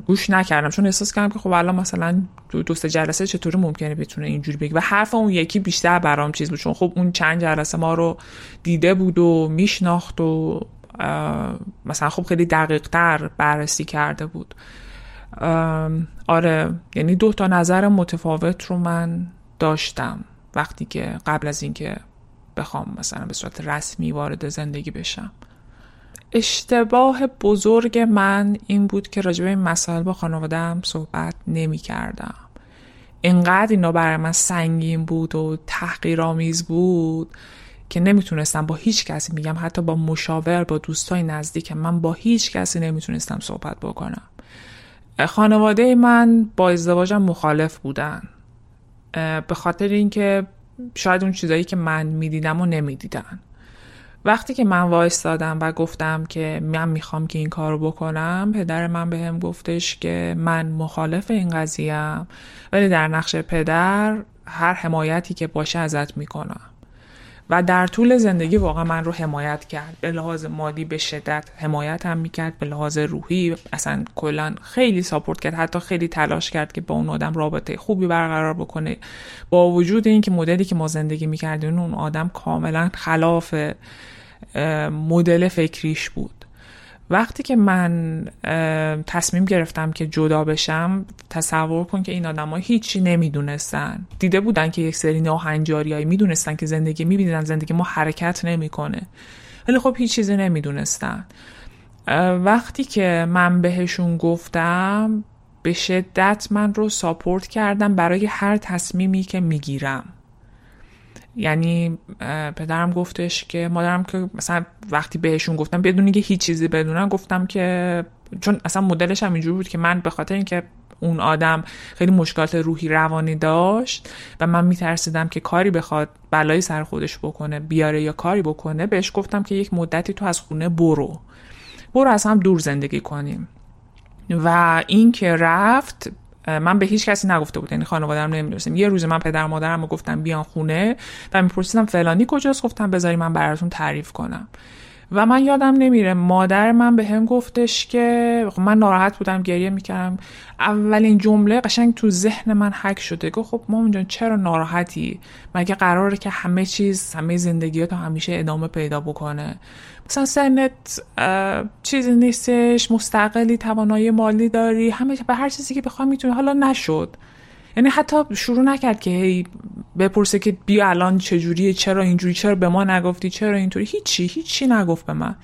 گوش نکردم چون احساس کردم که خب الان مثلا دوست جلسه چطوری ممکنه بتونه اینجوری بگه؟ و حرف اون یکی بیشتر برام چیز بود چون خب اون چند جلسه ما رو دیده بود و میشناخت و مثلا خب خیلی دقیق تر بررسی کرده بود. آره یعنی دو تا نظر متفاوت رو من داشتم وقتی که قبل از اینکه بخوام مثلا به صورت رسمی وارد زندگی بشم. اشتباه بزرگ من این بود که راجع به این مسائل با خانوادم صحبت نمی کردم اینقدر اینا برای من سنگین بود و تحقیرآمیز بود که نمی‌تونستم با هیچ کسی میگم حتی با مشاور با دوستای نزدیک من با هیچ کسی نمی‌تونستم صحبت بکنم. خانواده من با ازدواجم مخالف بودن. به خاطر اینکه شاید اون چیزایی که من می‌دیدم و نمی‌دیدن. وقتی که من وایستادم و گفتم که من می‌خوام که این کارو بکنم پدر من بهم به گفتش که من مخالف این قضیم ولی در نقش پدر هر حمایتی که باشه ازت می‌کنم. و در طول زندگی واقعا من رو حمایت کرد. به لحاظ مالی به شدت حمایت هم می‌کرد. به لحاظ روحی اصلا کلا خیلی ساپورت کرد. حتی خیلی تلاش کرد که با اون آدم رابطه خوبی برقرار بکنه. با وجود اینکه مدلی که ما زندگی می‌کردیم اون آدم کاملا خلاف مدل فکریش بود. وقتی که من تصمیم گرفتم که جدا بشم تصور کن که این ها هیچی نمی‌دونستن. دیده بودن که یک سری ناهنجاریایی می‌دونستن که زندگی می‌بینن زندگی ما حرکت نمی‌کنه. ولی خب هیچ چیزی نمی‌دونستن. وقتی که من بهشون گفتم به شدت من رو ساپورت کردم برای هر تصمیمی که می‌گیرم. یعنی پدرم گفتش که مادرم که مثلا وقتی بهشون گفتم بدون که هیچ چیزی بدونن گفتم که چون اصلا مدلش هم اینجور بود که من به خاطر اینکه اون آدم خیلی مشکلات روحی روانی داشت و من میترسیدم که کاری بخواد بلایی سر خودش بکنه بیاره یا کاری بکنه بهش گفتم که یک مدتی تو از خونه برو. برو از هم دور زندگی کنیم. و این که رفت من به هیچ کسی نگفته بود یعنی خانواده‌ام نمی‌دونستم. یه روز من پدر مادرم گفتم بیان خونه و میپرسیدم فلانی کجاست؟ گفتم بذاری من براتون تعریف کنم. و من یادم نمیره مادر من به هم گفتش که خب من ناراحت بودم گریه می‌کردم. اولین جمله قشنگ تو ذهن من حک شده. گفت خب مامان جان چرا ناراحتی؟ مگه قراره که همه چیز همه زندگی تا همیشه ادامه پیدا بکنه؟ مثلا سنت چیزی نیستش مستقلی توانایی مالی داری همه به هر چیزی که بخوام می‌تونی. حالا نشد. یعنی حتی شروع نکرد که هی بپرسه که بیا الان چجوریه چرا اینجوری چرا به ما نگفتی چرا اینطوری. هیچی هیچی نگفت به من.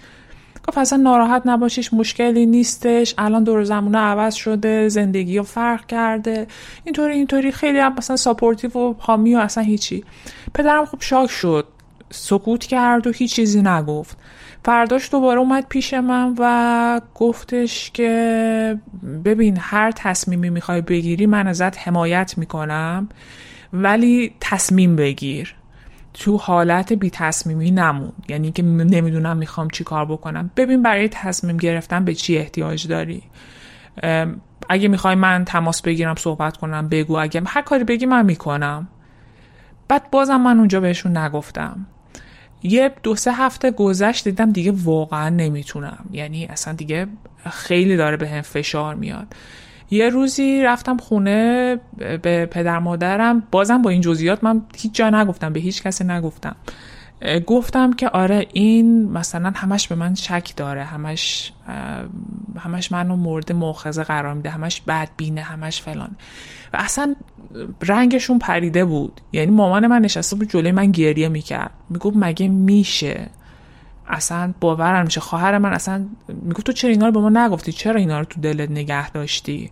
گفت اصلا ناراحت نباشیش مشکلی نیستش. الان دور زمونه عوض شده زندگی رو فرق کرده. اینطوری اینطوری. خیلی هم مثلا supportive و حامی و اصلا هیچی. پدرم خوب shock شد. سکوت کرد و هیچ چیزی نگفت. فرداش دوباره اومد پیش من و گفتش که ببین هر تصمیمی می‌خوای بگیری من ازت حمایت می‌کنم ولی تصمیم بگیر. تو حالت بی تصمیمی نمون یعنی که نمی‌دونم می‌خوام چی کار بکنم. ببین برای تصمیم گرفتن به چی احتیاج داری. اگه می‌خوای من تماس بگیرم صحبت کنم بگو. اگه هر کاری بگی من می‌کنم. بعد بازم من اونجا بهشون نگفتم. یه دو سه هفته گذشت دیدم دیگه واقعا نمی‌تونم. یعنی اصلا دیگه خیلی داره به هم فشار میاد. یه روزی رفتم خونه به پدر مادرم بازم با این جزئیات من هیچ جا نگفتم به هیچ کسی نگفتم. گفتم که آره این مثلا همش به من شک داره همش همش منو مورد مؤاخذه قرار میده همش بدبینه همش فلان. و اصلا رنگشون پریده بود. یعنی مامان من نشسته بود جلوی من گریه می‌کرد. می‌گفت مگه میشه؟ اصلا باورم میشه خواهر من اصلا می‌گفت تو چرا اینا رو به ما نگفتی؟ چرا اینا رو تو دلت نگه داشتی؟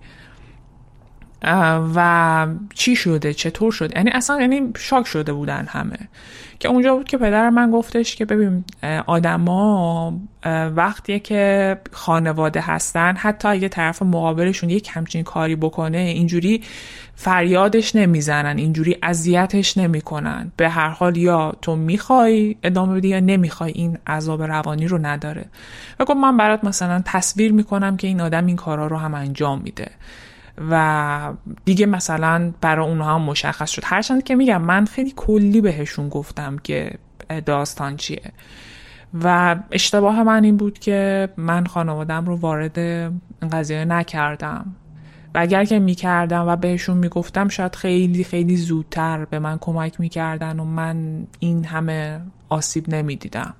و چی شده؟ چطور شد؟ یعنی اصلا یعنی شاک شده بودن همه. که اونجا بود که پدر من گفتش که ببین آدما وقتی که خانواده هستن حتی اگه طرف مقابلشون یک همچین کاری بکنه اینجوری فریادش نمی‌زنن اینجوری اذیتش نمی‌کنن. به هر حال یا تو می‌خوای ادامه بدی یا نمی‌خوای این عذاب روانی رو نداره. و گفت من برات مثلا تصویر می‌کنم که این آدم این کارا رو هم انجام میده. و دیگه مثلا برای اونها هم مشخص شد. هرچند که میگم من خیلی کلی بهشون گفتم که داستان چیه. و اشتباه من این بود که من خانوادم رو وارد این قضیه نکردم. و اگر که می‌کردم و بهشون می‌گفتم شاید خیلی خیلی زودتر به من کمک می‌کردن و من این همه آسیب نمی‌دیدم.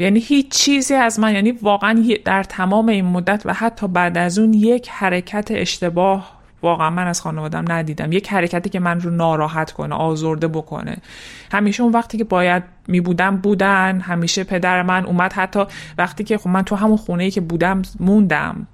یعنی هیچ چیزی از من یعنی واقعا در تمام این مدت و حتی بعد از اون یک حرکت اشتباه واقعا من از خانوادم ندیدم. یک حرکتی که من رو ناراحت کنه آزرده بکنه. همیشه اون وقتی که باید می بودم بودن همیشه پدر من اومد. حتی وقتی که خب من تو همون خونه ای که بودم موندم.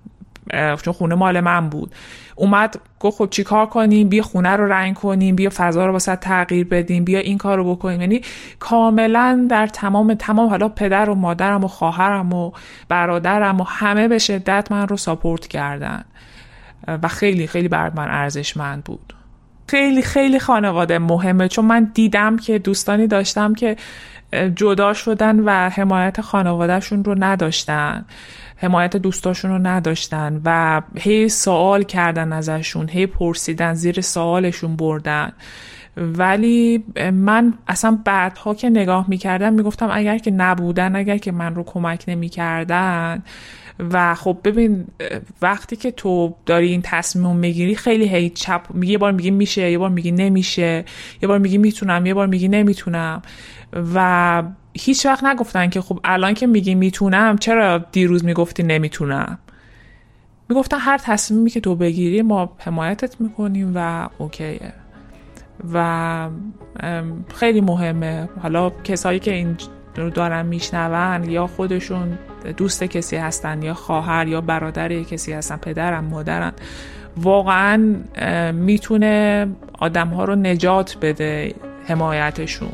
چون خونه مال من بود. اومد گفت خب چی کار کنیم؟ بیا خونه رو رنگ کنیم بیا فضا رو واسه تغییر بدیم بیا این کار رو بکنیم. یعنی کاملا در تمام تمام حالا پدر و مادرم و خواهرم و برادرم و همه به شدت من رو ساپورت کردن. و خیلی خیلی بر من ارزشمند بود. خیلی خیلی خانواده مهمه. چون من دیدم که دوستانی داشتم که جدا شدن و حمایت خانوادهشون رو نداشتن. حمایت دوستاشون رو نداشتن و هی سوال کردن ازشون هی پرسیدن زیر سوالشون بردن. ولی من اصلا بعدها که نگاه می‌کردم می‌گفتم اگر که نبودن اگر که من رو کمک نمی‌کردن و خب ببین وقتی که تو داری این تصمیم می‌گیری خیلی هی چپ یه بار میگی میشه یه بار میگی نمیشه یه بار میگی می‌تونم یه بار میگی نمی‌تونم. و هیچ وقت نگفتن که خب الان که میگی می‌تونم چرا دیروز می‌گفتی نمی‌تونم؟ می‌گفتن هر تصمیمی که تو بگیری ما حمایتت می‌کنیم و اوکیه. و خیلی مهمه. حالا کسایی که این رو دارن میشنون یا خودشون دوست کسی هستن یا خواهر یا برادر کسی هستن پدرم مادرن واقعا می‌تونه آدم ها رو نجات بده حمایتشون.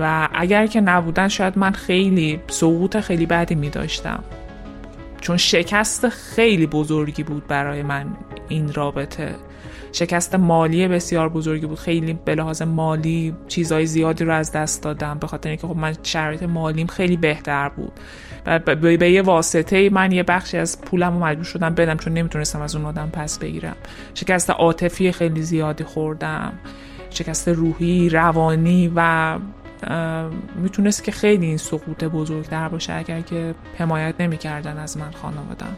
و اگر که نبودن شاید من خیلی سقوط خیلی بدی می داشتم چون شکست خیلی بزرگی بود برای من این رابطه. شکست مالی بسیار بزرگی بود. خیلی به لحاظ مالی چیزهای زیادی رو از دست دادم. به خاطر اینکه خب من شرایط مالیم خیلی بهتر بود. و به یه واسطه من یه بخشی از پولم رو مجبور شدم بدم چون نمی‌تونستم از اون آدم پس بگیرم. شکست عاطفی خیلی زیادی خوردم. شکست روحی روانی و می‌تونست که خیلی این سقوط بزرگتر باشه اگر که حمایت نمی‌کردن از من خانوادم.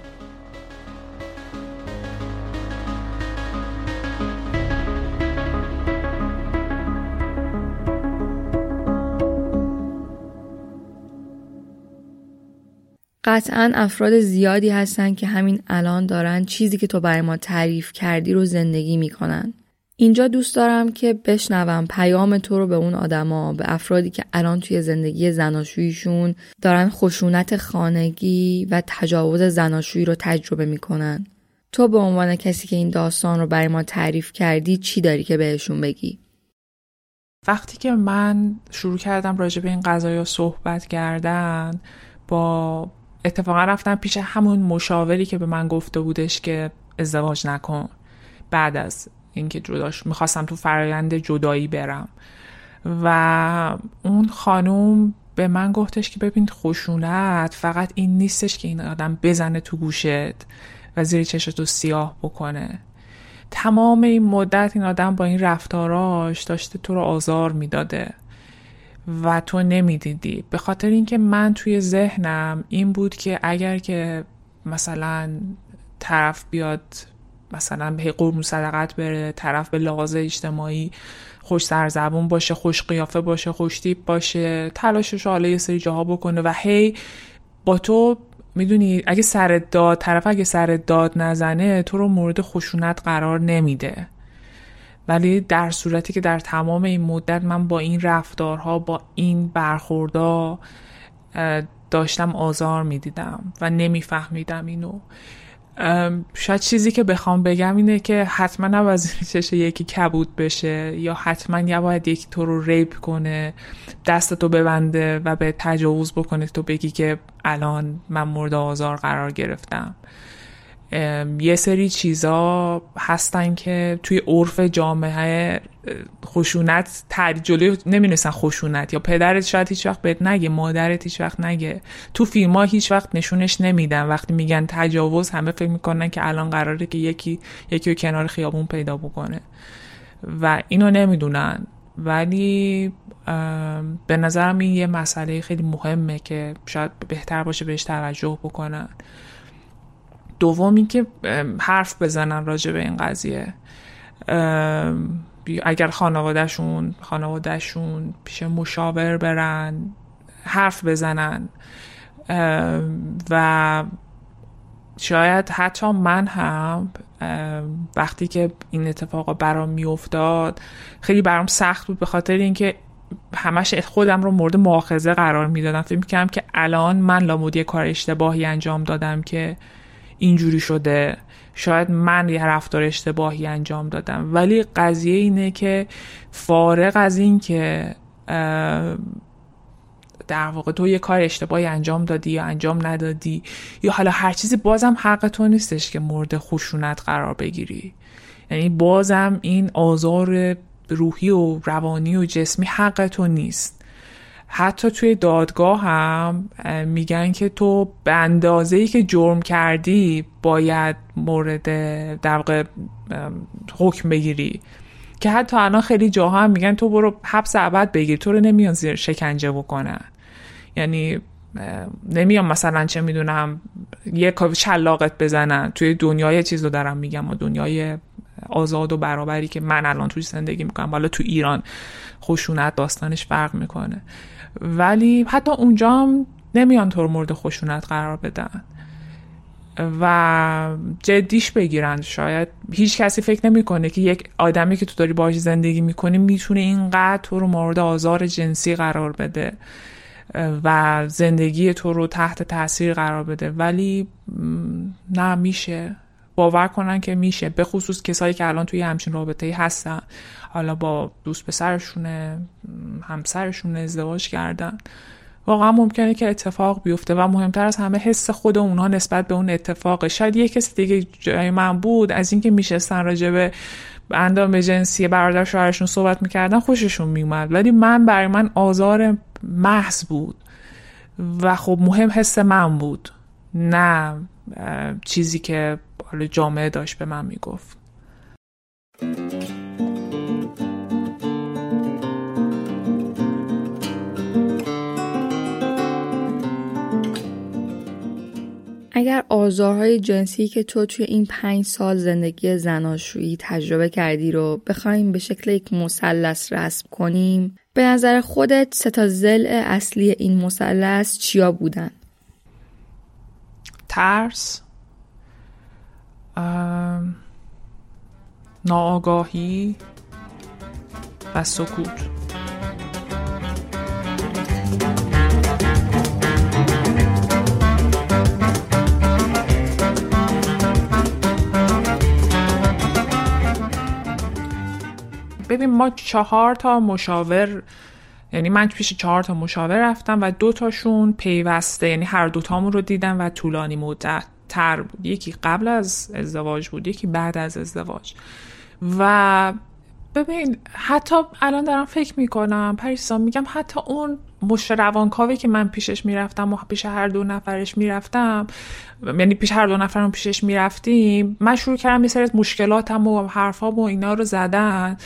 قطعا افراد زیادی هستن که همین الان دارن چیزی که تو برای ما تعریف کردی رو زندگی می‌کنن. اینجا دوست دارم که بشنوم پیام تو رو به اون آدما به افرادی که الان توی زندگی زناشوییشون دارن خشونت خانگی و تجاوز زناشویی رو تجربه می‌کنن. تو به عنوان کسی که این داستان رو برای ما تعریف کردی چی داری که بهشون بگی؟ وقتی که من شروع کردم راجع به این قضايا صحبت کردن با اتفاقا رفتم پیش همون مشاوری که به من گفته بودش که ازدواج نکن. بعد از اینکه جداش می‌خواستم تو فرایند جدایی برم. و اون خانوم به من گفتش که ببین خشونت فقط این نیستش که این آدم بزنه تو گوشت و زیر چشتو سیاه بکنه. تمام این مدت این آدم با این رفتاراش داشته تو رو آزار می‌داده. و تو نمی‌دیدی. به خاطر اینکه من توی ذهنم این بود که اگر که مثلا طرف بیاد مثلا به قرم صدقت بره طرف به لحاظ اجتماعی خوش سرزبون باشه خوش قیافه باشه خوش تیپ باشه تلاشش حالا یه سری جاها بکنه و هی با تو می‌دونی اگه سرت داد طرف اگه سرت داد نزنه تو رو مورد خشونت قرار نمیده. ولی در صورتی که در تمام این مدت من با این رفتارها با این برخوردها داشتم آزار می‌دیدم و نمیفهمیدم اینو. شاید چیزی که بخوام بگم اینه که حتما نباید چشه یکی کبود بشه یا حتما نباید یکی تو رو ریپ کنه دست تو ببنده و به تجاوز بکنه تو بگی که الان من مورد آزار قرار گرفتم. یه سری چیزا هستن که توی عرف جامعه خشونت جلوی نمی‌دونستن خشونت. یا پدرت شاید هیچ وقت بهت نگه مادرت هیچ وقت نگه. تو فیلم ها هیچ وقت نشونش نمیدن. وقتی میگن تجاوز همه فکر می‌کنن که الان قراره که یکی یکی رو کنار خیابون پیدا بکنه. و اینو نمی‌دونن. ولی به نظرم این یه مسئله خیلی مهمه که شاید بهتر باشه بهش توجه بکنن. دومی که حرف بزنن راجع به این قضیه. اگر خانوادهشون خانوادهشون پیش مشاور برن حرف بزنن. و شاید حتی من هم وقتی که این اتفاق برام میافتاد خیلی برام سخت بود به خاطر اینکه همش خودم رو مورد مؤاخذه قرار می‌دادم. فکر می‌کردم که الان من لامودی کار اشتباهی انجام دادم که اینجوری شده. شاید من یه رفتار اشتباهی انجام دادم. ولی قضیه اینه که فارغ از این که در واقع تو یه کار اشتباهی انجام دادی یا انجام ندادی یا حالا هر چیزی بازم حق تو نیستش که مورد خشونت قرار بگیری. یعنی بازم این آزار روحی و روانی و جسمی حق تو نیست. حتی توی دادگاه هم میگن که تو به اندازه ای که جرم کردی باید مورد در حکم بگیری. که حتی الان خیلی جاها هم میگن تو برو حبس ابد بگیر تو رو نمیان زیر شکنجه بکنن. یعنی نمیان مثلا چه می‌دونم یه چلاقت بزنن. توی دنیای چیز رو دارم میگم و دنیای آزاد و برابری که من الان توی زندگی می‌کنم. حالا تو ایران خشونت داستانش فرق می‌کنه. ولی حتی اونجا هم نمیان تو مورد خشونت قرار بدن. و جدیش بگیرن. شاید هیچ کسی فکر نمی‌کنه که یک آدمی که تو داری باهاش زندگی می‌کنی می‌تونه اینقدر تو رو مورد آزار جنسی قرار بده و زندگی تو رو تحت تاثیر قرار بده. ولی نه میشه. باور کنن که میشه به خصوص کسایی که الان توی همچین رابطه هستن. حالا با دوست پسرشونه همسرشون ازدواج کردن. واقعا ممکنه که اتفاق بیفته و مهمتر از همه حس خود اونها نسبت به اون اتفاق شاید یه کسی دیگه جای من بود از اینکه میشستن راجبه اندام جنسی برادر شوهرشون صحبت می‌کردن خوششون میومد ولی من برای من آزار محض بود و خب مهم حس من بود. نه چیزی که حالا جامعه داشت به من می‌گفت اگر آزارهای جنسی که تو توی این پنج سال زندگی زناشویی تجربه کردی رو بخوایم به شکل یک مثلث رسم کنیم به نظر خودت سه تا زل اصلی این مثلث چیا بودن؟ ترس ناآگاهی و سکوت ببین ما چهار تا مشاور یعنی من پیش چهار تا مشاور رفتم و دو تاشون پیوسته یعنی هر دوتامون رو دیدم و طولانی مدت تر بود. یکی قبل از ازدواج بود یکی بعد از ازدواج. و ببین حتی الان دارم فکر می‌کنم پریسا میگم حتی اون مش روانکاوی که من پیشش می‌رفتم و پیش هر دو نفرش می‌رفتم یعنی پیش هر دو نفرم پیشش می‌رفتیم من شروع کردم یه سری مشکلاتم و حرفام و اینا رو زدن.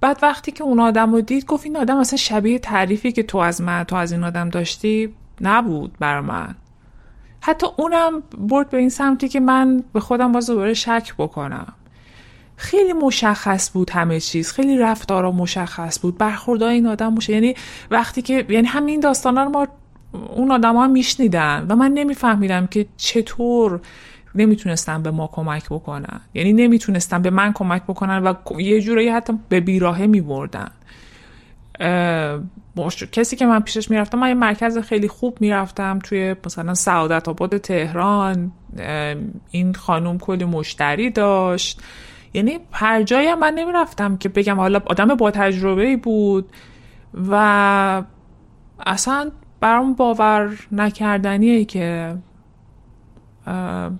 بعد وقتی که اون آدم رو دید گفت این آدم اصلا شبیه تعریفی که تو از من تو از این آدم داشتی نبود بر من. حتی اونم برد به این سمتی که من به خودم باز دوباره شک بکنم. خیلی مشخص بود همه چیز خیلی رفتارا مشخص بود برخوردهای این آدم موشه یعنی وقتی که یعنی همین داستانا رو ما اون آدم ها میشنیدن و من نمیفهمیدم که چطور نمی‌تونستن به ما کمک بکنن. یعنی نمی‌تونستن به من کمک بکنن و یه جورایی حتی به بیراهه میبردن. کسی که من پیشش می‌رفتم من یه مرکز خیلی خوب می‌رفتم توی مثلا سعادت آباد تهران. این خانوم کلی مشتری داشت. یعنی هر جایی من نمی‌رفتم که بگم حالا آدم با تجربه ای بود و اصلا برام باور نکردنیه که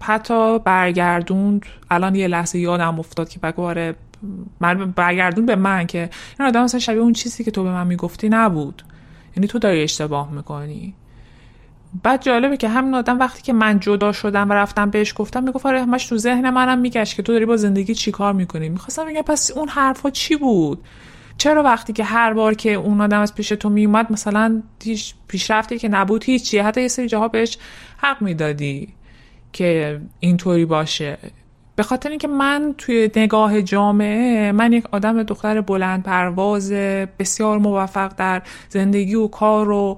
حتی برگردوند. الان یه لحظه یادم افتاد که بگواره من برگردون به من که این آدم مثلا شبیه اون چیزی که تو به من می‌گفتی نبود. یعنی تو داری اشتباه می‌کنی. بعد جالبه که همین آدم وقتی که من جدا شدم و رفتم بهش گفتم می‌گفت آره همش تو ذهن منم میگشت که تو داری با زندگی چیکار می‌کنی؟ می‌خواستم بگم پس اون حرفا چی بود؟ چرا وقتی که هر بار که اون آدم از پیش تو میومد مثلا هیچ پیشرفتی که نبود هیچی حتی یه سری جاها بهش حق می‌دادی که اینطوری باشه. به خاطر اینکه من توی نگاه جامعه من یک آدم دختر بلند پرواز بسیار موفق در زندگی و کار و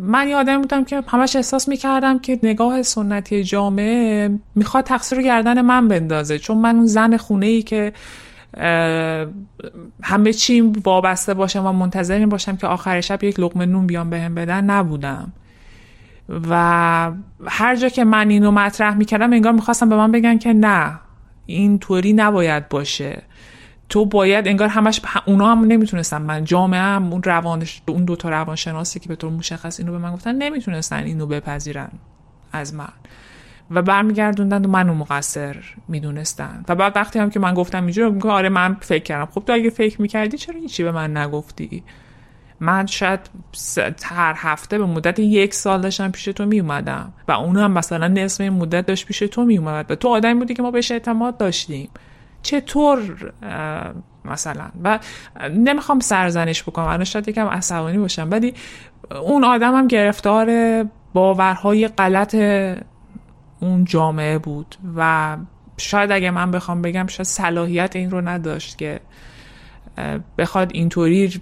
من یه آدم بودم که همش احساس می‌کردم که نگاه سنتی جامعه می‌خواد تقصیر گردن من بندازه. چون من اون زن خونه ای که همه چیم وابسته باشم و منتظر باشم که آخر شب یک لقمه نون بیام بهم بدن نبودم. و هر جا که من اینو مطرح می‌کردم انگار می‌خواستم به من بگن که نه این طوری نباید باشه. تو باید انگار همش اونا هم نمی‌تونستن. من جامعه هم اون روانش اون دوتا روانشناسی که به طور مشخص اینو به من گفتن نمی‌تونستن اینو بپذیرن از من. و برمیگردوندن و منو مقصر می‌دونستن. و بعد وقتی هم که من گفتم اینجوری میگه آره من فکر کردم. خب تو اگه فکر می‌کردی چرا هیچی به من نگفتی؟ من شاید هر هفته به مدت یک سال داشتم پیش تو می اومدم و اون هم مثلا نصف این مدت داشت پیش تو می اومد و تو آدمی بودی که ما بهش اعتماد داشتیم. چطور مثلا؟ و نمی‌خوام سرزنش بکنم. الان شاید یکم عصبانی باشم. ولی اون آدم هم گرفتار باورهای غلط اون جامعه بود. و شاید اگه من بخوام بگم شاید صلاحیت این رو نداشت که بخواد اینطوری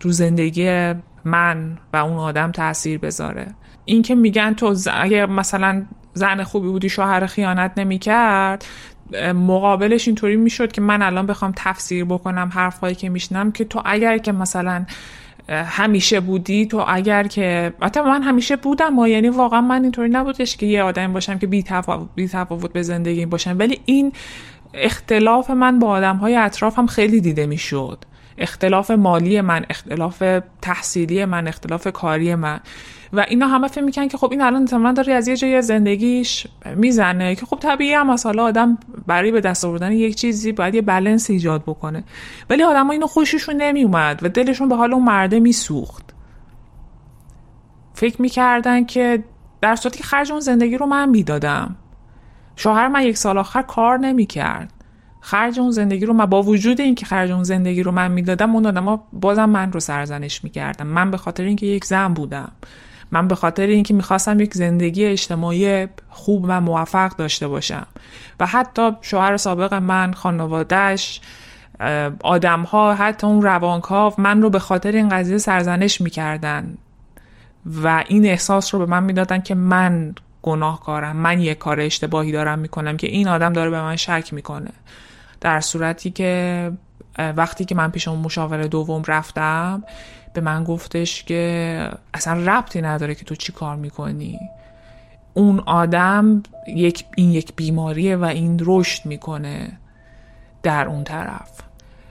تو زندگی من و اون آدم تاثیر بذاره. این که میگن تو اگه مثلا زن خوبی بودی شوهر خیانت نمی‌کرد مقابلش اینطوری می‌شد که من الان بخوام تفسیر بکنم حرفهایی که میشنم که تو اگر که مثلا همیشه بودی تو اگر که حتی من همیشه بودم و یعنی واقعا من اینطوری نبودش که یه آدم باشم که بی تفاوت, بی تفاوت به زندگی باشم. ولی این اختلاف من با آدم های اطرافم خیلی دیده می‌شد. اختلاف مالی من اختلاف تحصیلی من اختلاف کاری من. و اینا همه فکر می‌کنن که خب این الان احتمالاً داره از یه جای زندگیش می‌زنه که خب طبیعی هم حالا آدم برای به دست آوردن یک چیزی باید یه بلنس ایجاد بکنه. ولی آدم ها اینو خوششون نمیومد و دلشون به حال اون مرده میسوخت. فکر می‌کردن که در صورتی که خرج اون زندگی رو من می‌دادم. شوهر من یک سال آخر کار نمی‌کرد. خرج اون زندگی رو من با وجود اینکه خرج اون زندگی رو من می‌دادم اون آدما بازم من رو سرزنش می‌کردم من به خاطر اینکه یک زن بودم. من به خاطر اینکه می‌خواستم یک زندگی اجتماعی خوب و موفق داشته باشم. و حتی شوهر سابق من خانوادهش آدم ها حتی اون روانکاو من رو به خاطر این قضیه سرزنش می‌کردن. و این احساس رو به من می‌دادن که من گناهکارم. من یک کار اشتباهی دارم می‌کنم که این آدم داره به من شک می‌کنه. در صورتی که وقتی که من پیش اون مشاور دوم رفتم به من گفتش که اصلا ربطی نداره که تو چی کار می‌کنی. اون آدم یک این یک بیماریه و این رشد می‌کنه در اون طرف.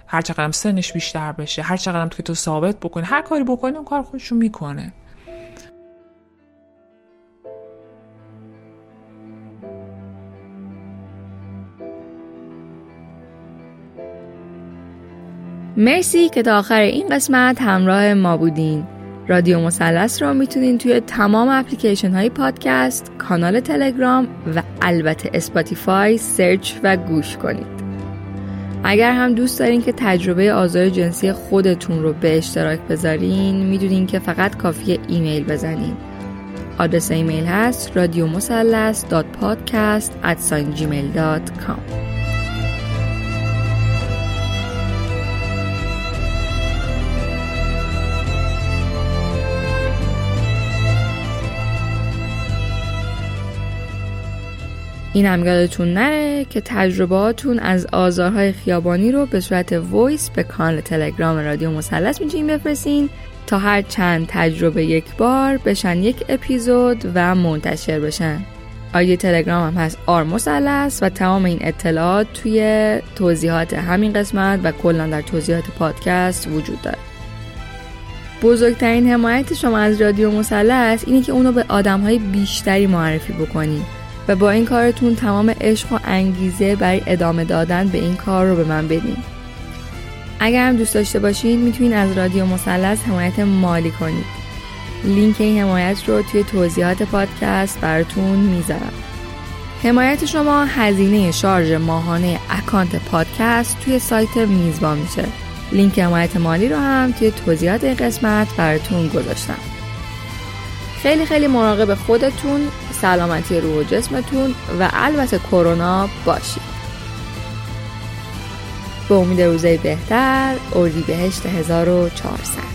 هر چقدر سنش بیشتر بشه هر چقدر که تو ثابت بکنی هر کاری بکنی اون کار خودشو می‌کنه. مرسی که تا آخر این قسمت همراه ما بودین رادیو مثلث را می‌تونین توی تمام اپلیکیشن های پادکست، کانال تلگرام و البته Spotify search و گوش کنید. اگر هم دوست دارین که تجربه آزار جنسی خودتون رو به اشتراک بذارین می‌دونین که فقط کافیه ایمیل بزنین. آدرس ایمیل هست رادیو این هم یادتون نره که تجربهاتون از آزارهای خیابانی رو به صورت voice به کانال تلگرام رادیو مثلث می‌تونین بفرستین تا هر چند تجربه یک بار بشن یک اپیزود و منتشر بشن. ID تلگرام هم هست آر مثلث و تمام این اطلاعات توی توضیحات همین قسمت و کلا در توضیحات پادکست وجود داره. بزرگترین حمایت شما از رادیو مثلث اینه که اونو به آدمهای بیشتری معرفی بکنید و با این کارتون تمام عشق و انگیزه برای ادامه دادن به این کار رو به من بدین. اگر هم دوست داشته باشین می‌تونین از رادیو مثلث حمایت مالی کنید. لینک این حمایت رو توی توضیحات پادکست براتون می‌ذارم. حمایت شما هزینه شارژ ماهانه اکانت پادکست توی سایت میزبان میشه. لینک حمایت مالی رو هم توی توضیحات این قسمت براتون گذاشتم. خیلی خیلی مراقب خودتون سلامتی روح و جسمتون و البته کرونا باشید به امید روزه بهتر بهشت 1400